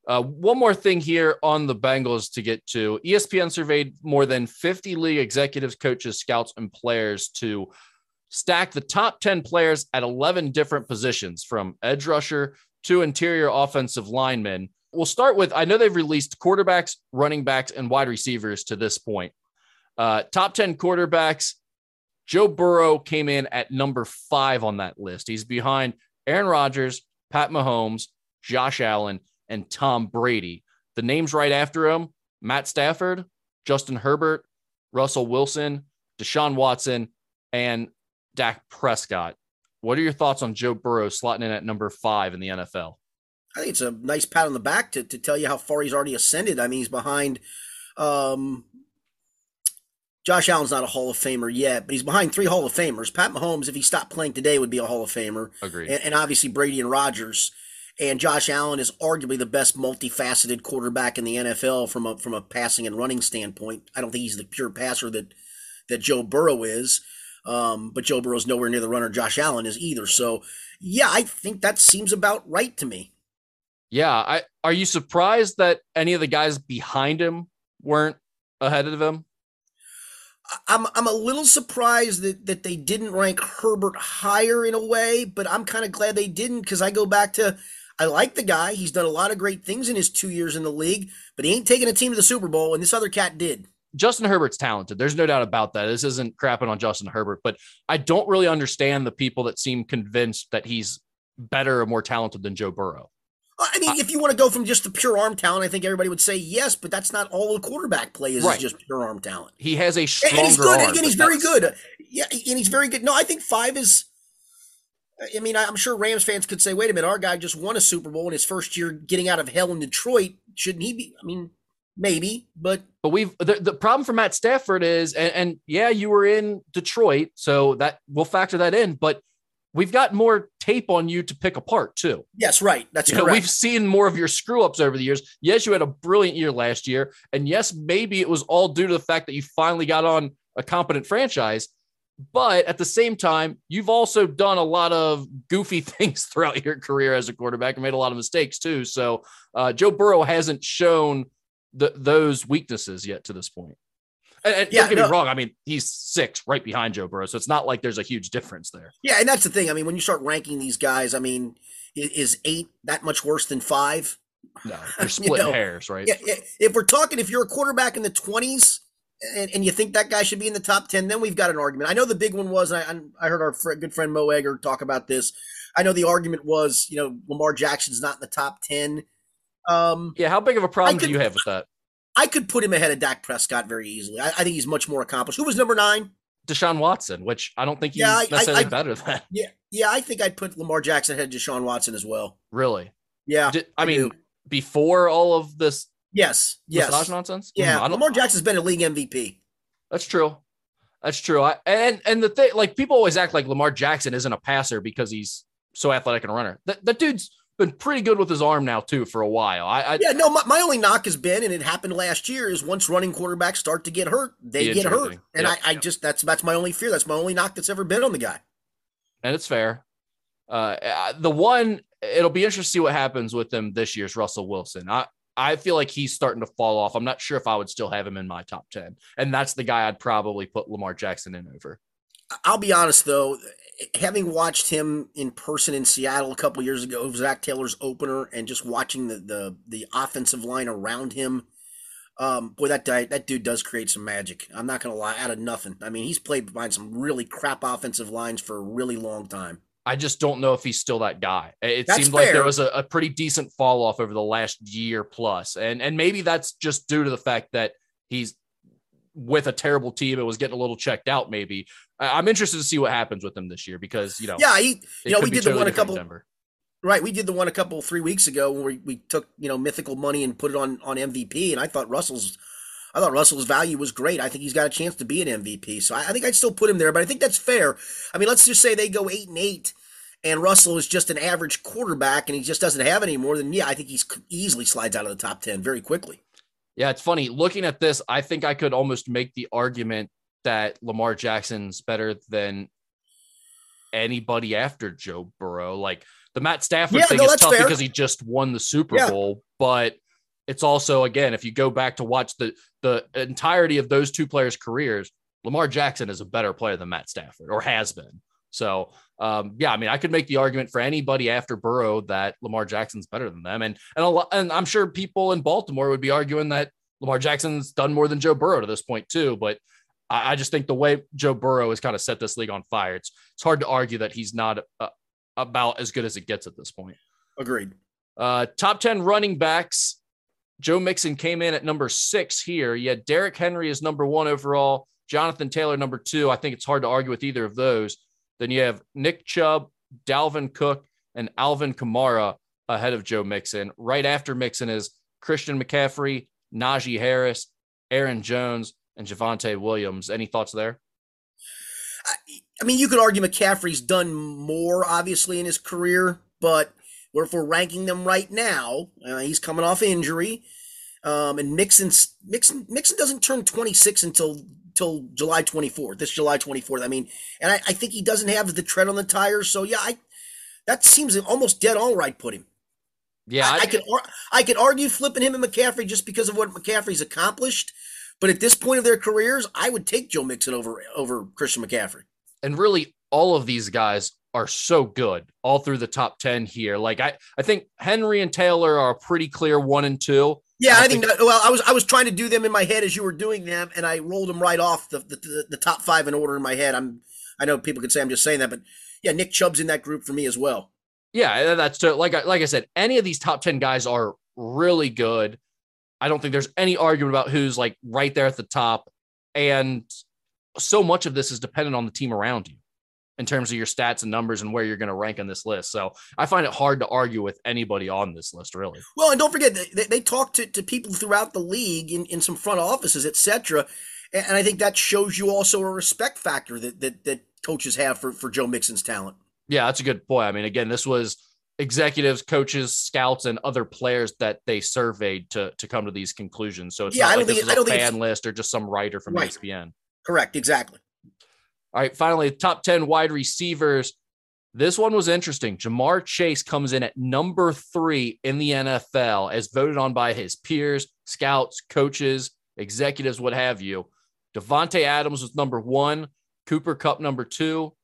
Uh, one more thing here on the Bengals to get to. ESPN surveyed more than 50 league executives, coaches, scouts, and players to stack the top 10 players at 11 different positions from edge rusher to interior offensive linemen. We'll start with I know they've released quarterbacks, running backs, and wide receivers to this point. Uh, top 10 quarterbacks. Joe Burrow came in at number five on that list. He's behind Aaron Rodgers, Pat Mahomes, Josh Allen, and Tom Brady. The names right after him Matt Stafford, Justin Herbert, Russell Wilson, Deshaun Watson, and Dak Prescott. What are your thoughts on Joe Burrow slotting in at number five in the NFL? I think it's a nice pat on the back to, to tell you how far he's already ascended. I mean, he's behind um, Josh Allen's not a Hall of Famer yet, but he's behind three Hall of Famers. Pat Mahomes, if he stopped playing today, would be a Hall of Famer. Agreed. And, and obviously Brady and Rodgers. And Josh Allen is arguably the best multifaceted quarterback in the NFL from a from a passing and running standpoint. I don't think he's the pure passer that that Joe Burrow is. Um, but Joe Burrow's nowhere near the runner Josh Allen is either. So yeah, I think that seems about right to me. Yeah. I are you surprised that any of the guys behind him weren't ahead of him? I'm I'm a little surprised that, that they didn't rank Herbert higher in a way, but I'm kind of glad they didn't because I go back to I like the guy. He's done a lot of great things in his two years in the league, but he ain't taking a team to the Super Bowl, and this other cat did. Justin Herbert's talented. There's no doubt about that. This isn't crapping on Justin Herbert, but I don't really understand the people that seem convinced that he's better or more talented than Joe Burrow. Uh, I mean, uh, if you want to go from just the pure arm talent, I think everybody would say yes, but that's not all the quarterback play is, Right. is just pure arm talent. He has a And, stronger and he's good, arm. and he's very good. Yeah, and he's very good. No, I think five is. I mean, I'm sure Rams fans could say, "Wait a minute, our guy just won a Super Bowl in his first year getting out of hell in Detroit. Shouldn't he be?" I mean, maybe, but But we've the, the problem for Matt Stafford is, and, and yeah, you were in Detroit, so that we'll factor that in. But we've got more tape on you to pick apart too. yes, right. That's You know, correct. we've seen more of your screw ups over the years. Yes, you had a brilliant year last year, and yes, maybe it was all due to the fact that you finally got on a competent franchise. But at the same time, you've also done a lot of goofy things throughout your career as a quarterback and made a lot of mistakes too. So uh, Joe Burrow hasn't shown the, those weaknesses yet to this point. And, and Yeah, don't get no. me wrong. I mean, he's six right behind Joe Burrow. So it's not like there's a huge difference there. Yeah, and that's the thing. I mean, when you start ranking these guys, I mean, is eight that much worse than five? No, they're splitting know, hairs, right? Yeah, yeah, if we're talking, if you're a quarterback in the twenties and, and you think that guy should be in the top ten, then we've got an argument. I know the big one was, and I, I heard our good friend Mo Egger talk about this. I know the argument was, you know, Lamar Jackson's not in the top ten. Um, Yeah. How big of a problem could- do you have with that? I could put him ahead of Dak Prescott very easily. I, I think he's much more accomplished. Who was number nine? Deshaun Watson, which I don't think he's Yeah, I- I- necessarily I- better than. Yeah, yeah, I think I'd put Lamar Jackson ahead of Deshaun Watson as well. Really? Yeah, Did- I I mean, do. before all of this yes, yes, nonsense? yeah. Hmm, I don't- Lamar Jackson's been a league MVP. That's true. That's true. I, and and the thing, like people always act like Lamar Jackson isn't a passer because he's so athletic and a runner. That that dude's been pretty good with his arm now too for a while. I, I Yeah, no, my, my only knock has been, and it happened last year, is once running quarterbacks start to get hurt, they The get hurt. thing. And Yep, I, I yep. just that's that's my only fear. That's my only knock that's ever been on the guy. and it's fair. Uh, uh, the one it'll be interesting to see what happens with him this year's Russell Wilson. I I feel like he's starting to fall off. I'm not sure if I would still have him in my top ten, and that's the guy I'd probably put Lamar Jackson in over. I'll be honest though, having watched him in person in Seattle a couple years ago, Zac Taylor's opener, and just watching the the the offensive line around him. Um, boy, that guy, that dude does create some magic. I'm not gonna lie, out of nothing. I mean, he's played behind some really crap offensive lines for a really long time. I just don't know if he's still that guy. It That's seemed like there was a, a pretty decent fall off over the last year plus, and and maybe that's just due to the fact that he's with a terrible team and was getting a little checked out. Maybe I'm interested to see what happens with him this year because you know, Yeah, he, you know, we be did the one a couple. Denver. Right, we did the one a couple three weeks ago when we, we took you know mythical money and put it on on MVP, and I thought Russell's I thought Russell's value was great. I think he's got a chance to be an MVP. So I, I think I'd still put him there, but I think that's fair. I mean, let's just say they go eight and eight and Russell is just an average quarterback and he just doesn't have any more, then yeah, I think he's easily slides out of the top 10 very quickly. Yeah, it's funny. Looking at this, I think I could almost make the argument that Lamar Jackson's better than anybody after Joe Burrow. Like the Matt Stafford Yeah, thing no, is tough fair. because he just won the Super Yeah. Bowl, but it's also again, if you go back to watch the the entirety of those two players' careers, Lamar Jackson is a better player than Matt Stafford or has been. So um, yeah, I mean, I could make the argument for anybody after Burrow that Lamar Jackson's better than them, and and a lot, and I'm sure people in Baltimore would be arguing that Lamar Jackson's done more than Joe Burrow to this point too. But I, I just think the way Joe Burrow has kind of set this league on fire, it's it's hard to argue that he's not uh, about as good as it gets at this point. Agreed. Uh, top 10 running backs. Joe Mixon came in at number six here. Had Derrick Henry is number one overall, Jonathan Taylor number two. I think it's hard to argue with either of those. Then you have Nick Chubb, Dalvin Cook, and Alvin Kamara ahead of Joe Mixon. Right after Mixon is Christian McCaffrey, Najee Harris, Aaron Jones, and Javonte Williams. Any thoughts there? I, I mean, you could argue McCaffrey's done more, obviously, in his career, but if we're ranking them right now, uh, he's coming off injury. Um, and Mixon's, Mixon, Mixon doesn't turn 26 until till July 24th, this July 24th. I mean, and I, I think he doesn't have the tread on the tires. So, yeah, I that seems almost dead all right, put him. Yeah, I, I could I could argue flipping him and McCaffrey just because of what McCaffrey's accomplished. But at this point of their careers, I would take Joe Mixon over over Christian McCaffrey. and really all of these guys are so good all through the top 10 here. Like I, I think Henry and Taylor are a pretty clear one and two. Yeah, I I think. That, well, I was I was trying to do them in my head as you were doing them, and I rolled them right off the the, the, the top five in order in my head. I'm I know people could say I'm just saying that, but yeah, Nick Chubb's in that group for me as well. Yeah, that's like I- like I said, any of these top 10 guys are really good. I don't think there's any argument about who's like right there at the top. And so much of this is dependent on the team around you in terms of your stats and numbers and where you're going to rank on this list. So I find it hard to argue with anybody on this list, really. Well, and don't forget they, they, talk to, to people throughout the league in, in some front offices, etc. And, and I think that shows you also a respect factor that that, that coaches have for, for Joe Mixon's talent. Yeah, that's a good point. I mean, again, this was executives, coaches, scouts, and other players that they surveyed to to come to these conclusions. So it's Yeah, not I like don't this think is it- don't think it's- fan list or just some writer from Right. ESPN. Correct, exactly. All right, finally, top 10 wide receivers. This one was interesting. Ja'Marr Chase comes in at number three in the NFL as voted on by his peers, scouts, coaches, executives, what have you. Davante Adams was number one, Cooper Kupp number two,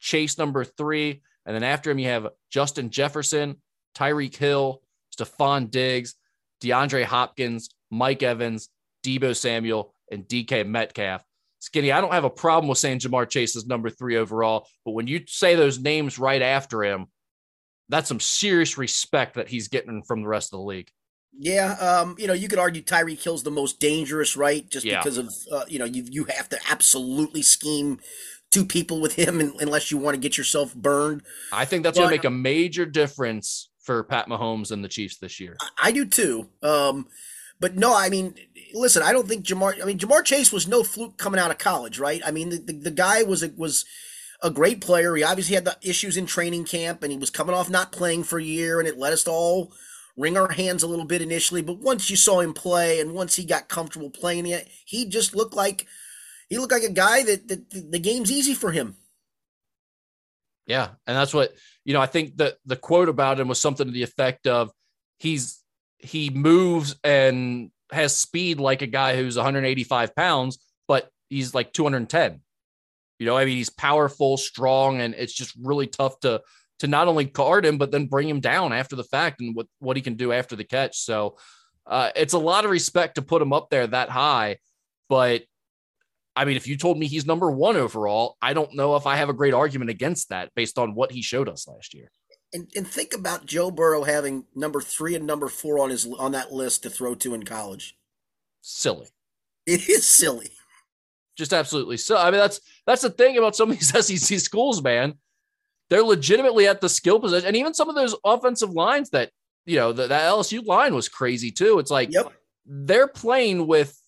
Chase number three. And then after him, you have Justin Jefferson, Tyreek Hill, Stefon Diggs, DeAndre Hopkins, Mike Evans, Deebo Samuel, and DK Metcalf. Skinny, I don't have a problem with saying Ja'Marr Chase is number three overall, but when you say those names right after him, that's some serious respect that he's getting from the rest of the league. Yeah, um, you know, you could argue Tyreek Hill's the most dangerous, right? Just Yeah. because of uh, you know, you you have to absolutely scheme two people with him un- unless you want to get yourself burned. I think that's going to make a major difference for Pat Mahomes and the Chiefs this year. I- I do too. Um, but no, I mean, listen, I don't think Ja'Marr. I mean, Ja'Marr Chase was no fluke coming out of college, right? I mean, the, the, the guy was a, was a great player. He obviously had the issues in training camp, and he was coming off not playing for a year, and it let us all wring our hands a little bit initially. But once you saw him play, and once he got comfortable playing it, he just looked like he looked like a guy that, that the game's easy for him. Yeah, and that's what you know. I think that the quote about him was something to the effect of he's he moves and has speed like a guy who's 185 pounds, but he's like 210. You know, I mean, he's powerful, strong, and it's just really tough to to not only guard him but then bring him down after the fact and what what he can do after the catch. So uh, it's a lot of respect to put him up there that high, but I mean, if you told me he's number one overall, I don't know if I have a great argument against that based on what he showed us last year. And, and think about Joe Burrow having number three and number four on his on that list to throw to in college. Silly. It is silly. Just absolutely. So I mean, that's that's the thing about some of these SEC schools, man. They're legitimately at the skill position. And even some of those offensive lines that, you know, the, that LSU line was crazy too. It's like Yep. they're playing with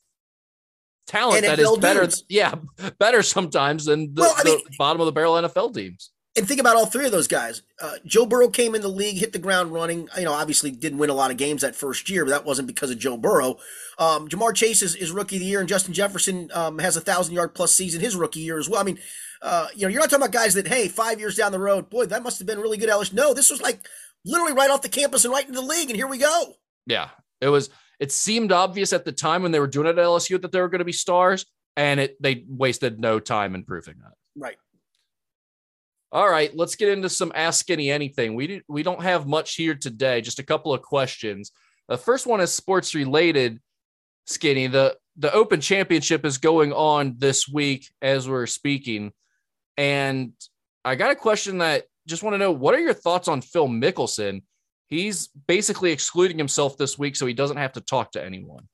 talent NFL that is better. Dudes. Yeah, better sometimes than the, well, I mean, the bottom of the barrel NFL teams. And think about all three of those guys. Uh, Joe Burrow came in the league, hit the ground running. You know, obviously didn't win a lot of games that first year, but that wasn't because of Joe Burrow. Um, Ja'Marr Chase is, is rookie of the year, and Justin Jefferson um, has a thousand yard plus season his rookie year as well. I mean, uh, you know, you're not talking about guys that hey, five years down the road, boy, that must have been really good. LSU. No, this was like literally right off the campus and right into the league, and here we go. Yeah, it was. It seemed obvious at the time when they were doing it at LSU that they were going to be stars, and it they wasted no time in proving that. Right. All right, let's get into some Ask Skinny Anything. We do, we don't have much here today, just a couple of questions. The first one is sports related. Skinny, the the Open Championship is going on this week as we're speaking, and I got a question that just want to know what are your thoughts on Phil Mickelson? He's basically excluding himself this week so he doesn't have to talk to anyone.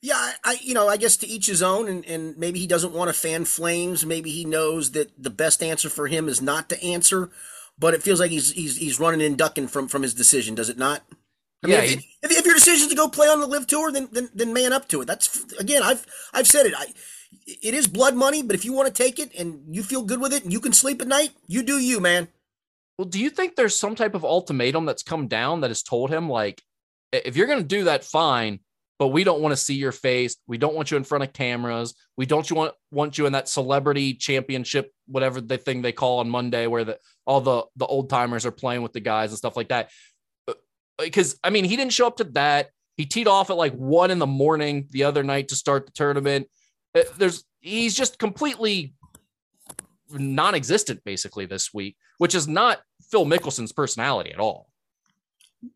Yeah, I you know I guess to each his own, and, and maybe he doesn't want to fan flames. Maybe he knows that the best answer for him is not to answer, but it feels like he's he's he's running and ducking from from his decision. Does it not? I mean, yeah, if, if, if, your decision is to go play on the LIV tour, then, then then man up to it. That's again, I've I've said it. I it is blood money, but if you want to take it and you feel good with it and you can sleep at night, you do you, man. Well, do you think there's some type of ultimatum that's come down that has told him like, if you're going to do that, fine, but we don't want to see your face. We don't want you in front of cameras. We don't you want want you in that celebrity championship, whatever the thing they call on Monday, where the all the the old timers are playing with the guys and stuff like that. Because uh, I mean, he didn't show up to that. He teed off at like one in the morning the other night to start the tournament. Uh, there's he's just completely non-existent basically this week, which is not Phil Mickelson's personality at all.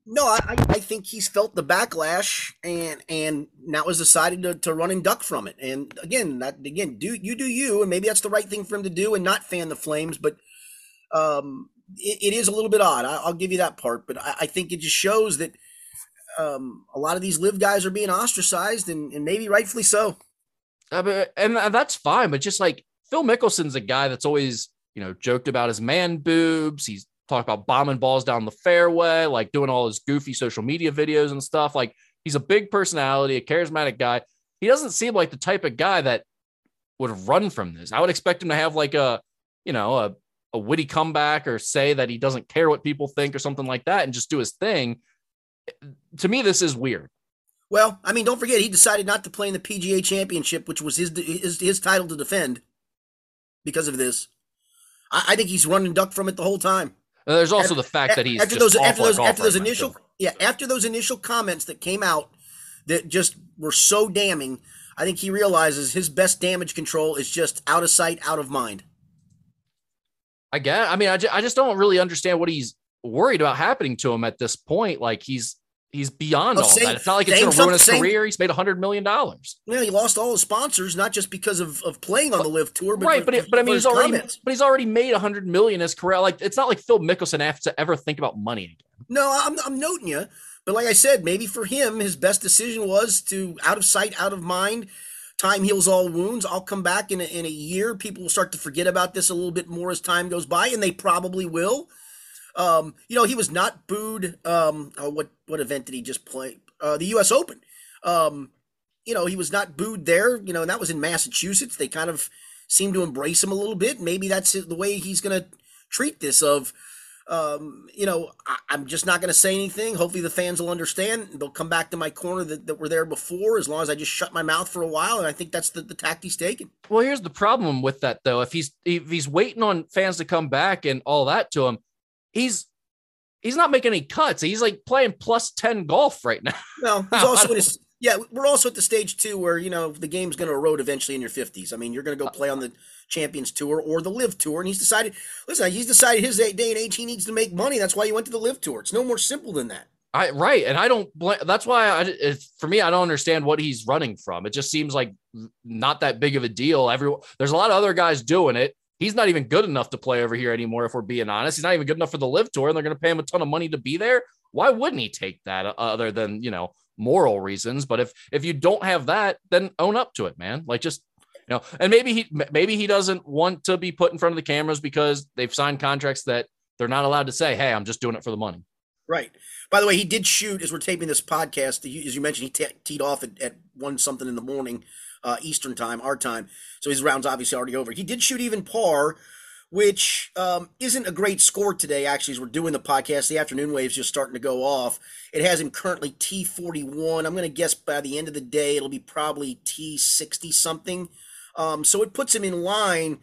No, I, I think he's felt the backlash and and now has decided to, to run and duck from it. And again, that again, do you do you, and maybe that's the right thing for him to do and not fan the flames, but um it, it is a little bit odd. I, will give you that part, but I, I, think it just shows that um a lot of these LIV guys are being ostracized and, and maybe rightfully so. Uh, and that's fine, but just like Phil Mickelson's a guy that's always, you know, joked about his man boobs. He's talked about bombing balls down the fairway, like doing all his goofy social media videos and stuff. Like he's a big personality, a charismatic guy. He doesn't seem like the type of guy that would run from this. I would expect him to have like a, you know, a, a witty comeback or say that he doesn't care what people think or something like that and just do his thing. To me, this is weird. Well, I mean, don't forget he decided not to play in the PGA Championship, which was his his, his title to defend because of this. I, I think he's running duck from it the whole time. There's also the fact that he's after those after those after those initial yeah after those initial comments that came out that just were so damning. I think he realizes his best damage control is just out of sight, out of mind. I guess. I mean, I just, I just don't really understand what he's worried about happening to him at this point. Like he's he's beyond well, all same, that. It's not like it's going to ruin his same, career. He's made a hundred million dollars. Yeah, he lost all his sponsors, not just because of, of playing on the LIV tour, but right. but it, but I mean, he's already comments. but he's already made a hundred million his career. Like it's not like Phil Mickelson has to ever think about money again. No, I'm I'm noting you, but like I said, maybe for him, his best decision was to out of sight, out of mind. Time heals all wounds. I'll come back in a, in a year. People will start to forget about this a little bit more as time goes by, and they probably will. Um, you know, he was not booed. Um, oh, what what event did he just play? Uh, the U.S. Open. Um, you know, he was not booed there. You know, and that was in Massachusetts. They kind of seemed to embrace him a little bit. Maybe that's the way he's going to treat this. Of, um, you know, I, am just not going to say anything. Hopefully, the fans will understand. They'll come back to my corner that, that were there before, as long as I just shut my mouth for a while. And I think that's the, the tact he's taking. Well, here's the problem with that, though. If he's if he's waiting on fans to come back and all that to him, he's he's not making any cuts. He's like playing plus 10 golf right now. No, he's also in his, yeah, we're also at the stage too where, you know, the game's going to erode eventually in your 50s. I mean, you're going to go play on the Champions Tour or the LIV Tour. And he's decided, listen, he's decided his day and age he needs to make money. That's why he went to the LIV Tour. It's no more simple than that. I, right. And I don't blame, that's why I, for me, I don't understand what he's running from. It just seems like not that big of a deal. Everyone, there's a lot of other guys doing it he's not even good enough to play over here anymore. If we're being honest, he's not even good enough for the LIV tour, and they're going to pay him a ton of money to be there. Why wouldn't he take that, uh, other than you know moral reasons? But if if you don't have that, then own up to it, man. Like just you know, and maybe he maybe he doesn't want to be put in front of the cameras because they've signed contracts that they're not allowed to say, "Hey, I'm just doing it for the money." Right. By the way, he did shoot as we're taping this podcast. As you mentioned, he teed off at, at one something in the morning uh, Eastern time, our time. So his round's obviously already over. He did shoot even par, which um, isn't a great score today, actually, as we're doing the podcast. The afternoon wave's just starting to go off. It has him currently T41. I'm going to guess by the end of the day, it'll be probably T60 something. Um, so it puts him in line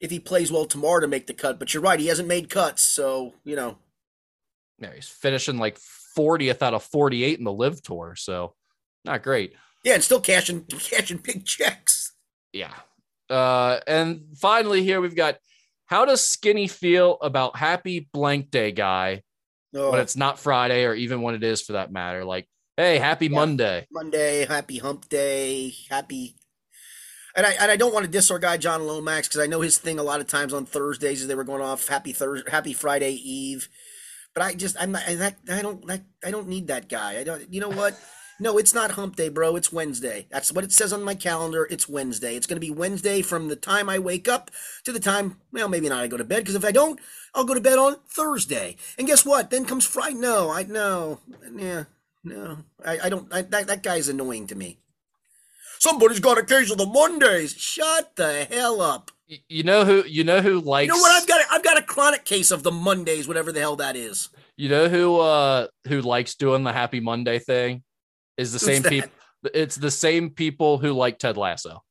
if he plays well tomorrow to make the cut. But you're right, he hasn't made cuts. So, you know. Yeah, he's finishing like 40th out of 48 in the LIV tour. So not great. Yeah, and still cashing cashing big checks. Yeah. Uh, and finally, here we've got how does Skinny feel about Happy Blank Day guy oh. when it's not Friday or even when it is for that matter? Like, hey, Happy yeah. Monday, Monday, Happy Hump Day, Happy. And I, and I don't want to diss our guy John Lomax because I know his thing a lot of times on Thursdays as they were going off Happy Thursday, Happy Friday Eve, but I just I'm not I, that I don't that I don't need that guy. I don't. You know what? No, it's not hump day, bro. It's Wednesday. That's what it says on my calendar. It's Wednesday. It's going to be Wednesday from the time I wake up to the time, well, maybe not I go to bed, because if I don't, I'll go to bed on Thursday. And guess what? Then comes Friday. No, I, no, yeah, no. I, I don't, I, that, that guy's annoying to me. Somebody's got a case of the Mondays. Shut the hell up. You know who, you know who likes, you know what? I've got, a, I've got a chronic case of the Mondays, whatever the hell that is. You know who, uh, who likes doing the happy Monday thing? Is the Who's same people. It's the same people who like Ted Lasso.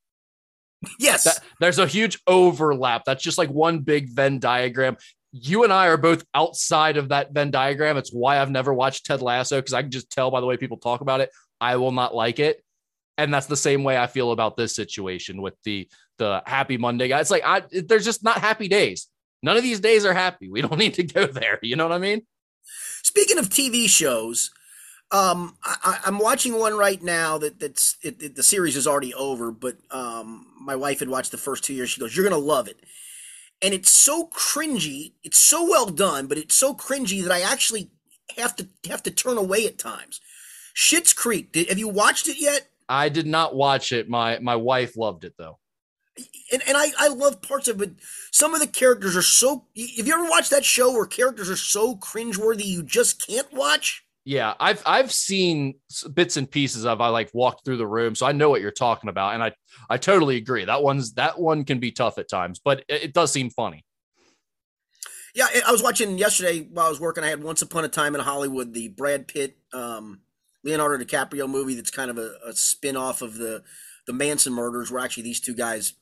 Yes. That, there's a huge overlap. That's just like one big Venn diagram. You and I are both outside of that Venn diagram. It's why I've never watched Ted Lasso because I can just tell by the way people talk about it, I will not like it. And that's the same way I feel about this situation with the the Happy Monday guy. It's like I there's just not happy days. None of these days are happy. We don't need to go there. You know what I mean? Speaking of TV shows, um, I, am watching one right now that that's it, it, the series is already over, but um, my wife had watched the first two years. She goes, "You're gonna love it," and it's so cringy. It's so well done, but it's so cringy that I actually have to have to turn away at times. Schitt's Creek. Did, have you watched it yet? I did not watch it. My my wife loved it though. And, and I, I love parts of it. Some of the characters are so. Have you ever watched that show where characters are so cringeworthy you just can't watch? Yeah, I've I've seen bits and pieces of. I like walked through the room, so I know what you're talking about, and I I totally agree. That one's that one can be tough at times, but it, it does seem funny. Yeah, I was watching yesterday while I was working. I had Once Upon a Time in Hollywood, the Brad Pitt, um, Leonardo DiCaprio movie. That's kind of a, a spin off of the the Manson murders, where actually these two guys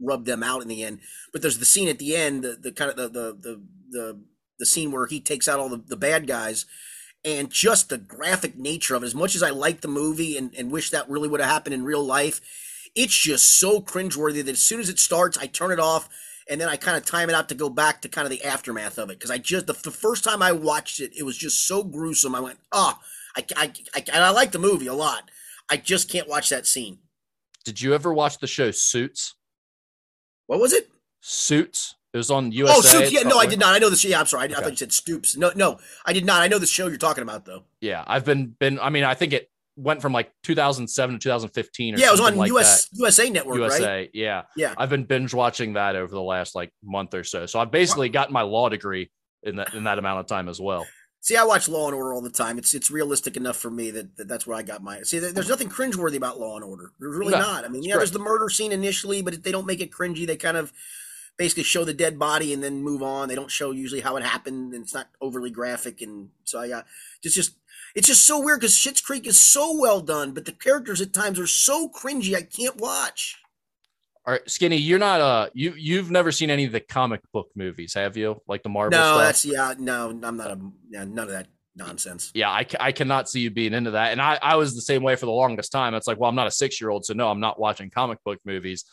rubbed them out in the end. But there's the scene at the end, the, the kind of the the the the, the scene where he takes out all the, the bad guys and just the graphic nature of it. As much as I like the movie and, and wish that really would have happened in real life, it's just so cringeworthy that as soon as it starts, I turn it off and then I kind of time it out to go back to kind of the aftermath of it. Because I just, the, the, first time I watched it, it was just so gruesome. I went, oh, I, I, I, and I like the movie a lot. I just can't watch that scene. Did you ever watch the show Suits? What was it? Suits. It was on USA. Oh, Stoops. Yeah, no, I did not. I know this. Yeah, I'm sorry. I, okay. I, thought you said Stoops. No, no, I did not. I know the show you're talking about, though. Yeah, I've been been. I mean, I think it went from like 2007 to 2015. yeah, it was on like US that. USA Network, USA. Right? Yeah, yeah. I've been binge watching that over the last like month or so. So I've basically gotten my law degree in that in that amount of time as well. See, I watch Law and Order all the time. It's it's realistic enough for me that, that that's where I got my. See, there's nothing cringeworthy about Law and Order. There's really no, not. I mean, yeah, great. there's the murder scene initially, but they don't make it cringy. They kind of basically show the dead body and then move on. They don't show usually how it happened, and it's not overly graphic. And so I got it's just it's just so weird because Schitt's Creek is so well done, but the characters at times are so cringy I can't watch. All right, Skinny, you're not uh you you've never seen any of the comic book movies, have you? Like the Marvel no, stuff? that's yeah, no, I'm not a yeah, none of that nonsense. Yeah, I, I cannot see you being into that. And I, I was the same way for the longest time. It's like, well, I'm not a six year old, so no, I'm not watching comic book movies.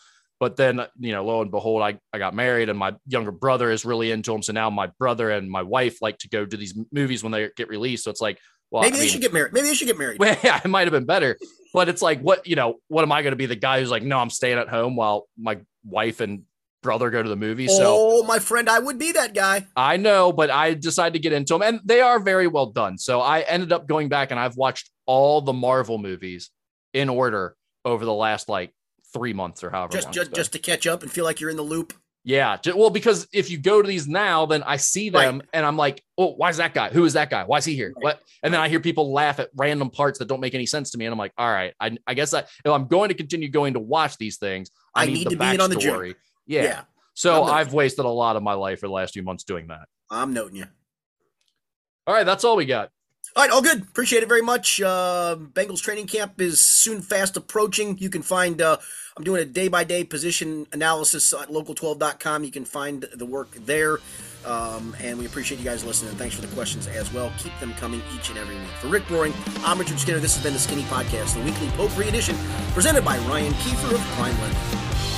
But then, you know, lo and behold, I, I got married and my younger brother is really into them. So now my brother and my wife like to go to these movies when they get released. So it's like, well, maybe I they mean, should get married. Maybe they should get married. Well, yeah, it might have been better. But it's like, what, you know, what am I going to be the guy who's like, no, I'm staying at home while my wife and brother go to the movie. So, oh, my friend, I would be that guy. I know, but I decided to get into them and they are very well done. So I ended up going back and I've watched all the Marvel movies in order over the last like three months or however just just, just to catch up and feel like you're in the loop. Yeah, well, because if you go to these now, then I see them right. and I'm like, oh, why is that guy? Who is that guy? Why is he here? Right. What? And then I hear people laugh at random parts that don't make any sense to me, and I'm like, all right, I, I guess I, if I'm going to continue going to watch these things, I, I need, need, the backstory. on the journey. Yeah. yeah. So I've wasted a lot of my life for the last few months doing that. I'm noting you. All right, that's all we got. All right, all good. Appreciate it very much. Uh, Bengals training camp is soon fast approaching. You can find, uh, I'm doing a day by day position analysis at local12.com. You can find the work there. Um, and we appreciate you guys listening. Thanks for the questions as well. Keep them coming each and every week. For Rick Broering, I'm Richard Skinner. This has been the Skinny Podcast, the weekly potpourri edition, presented by Ryan Kiefer of Prime Lending.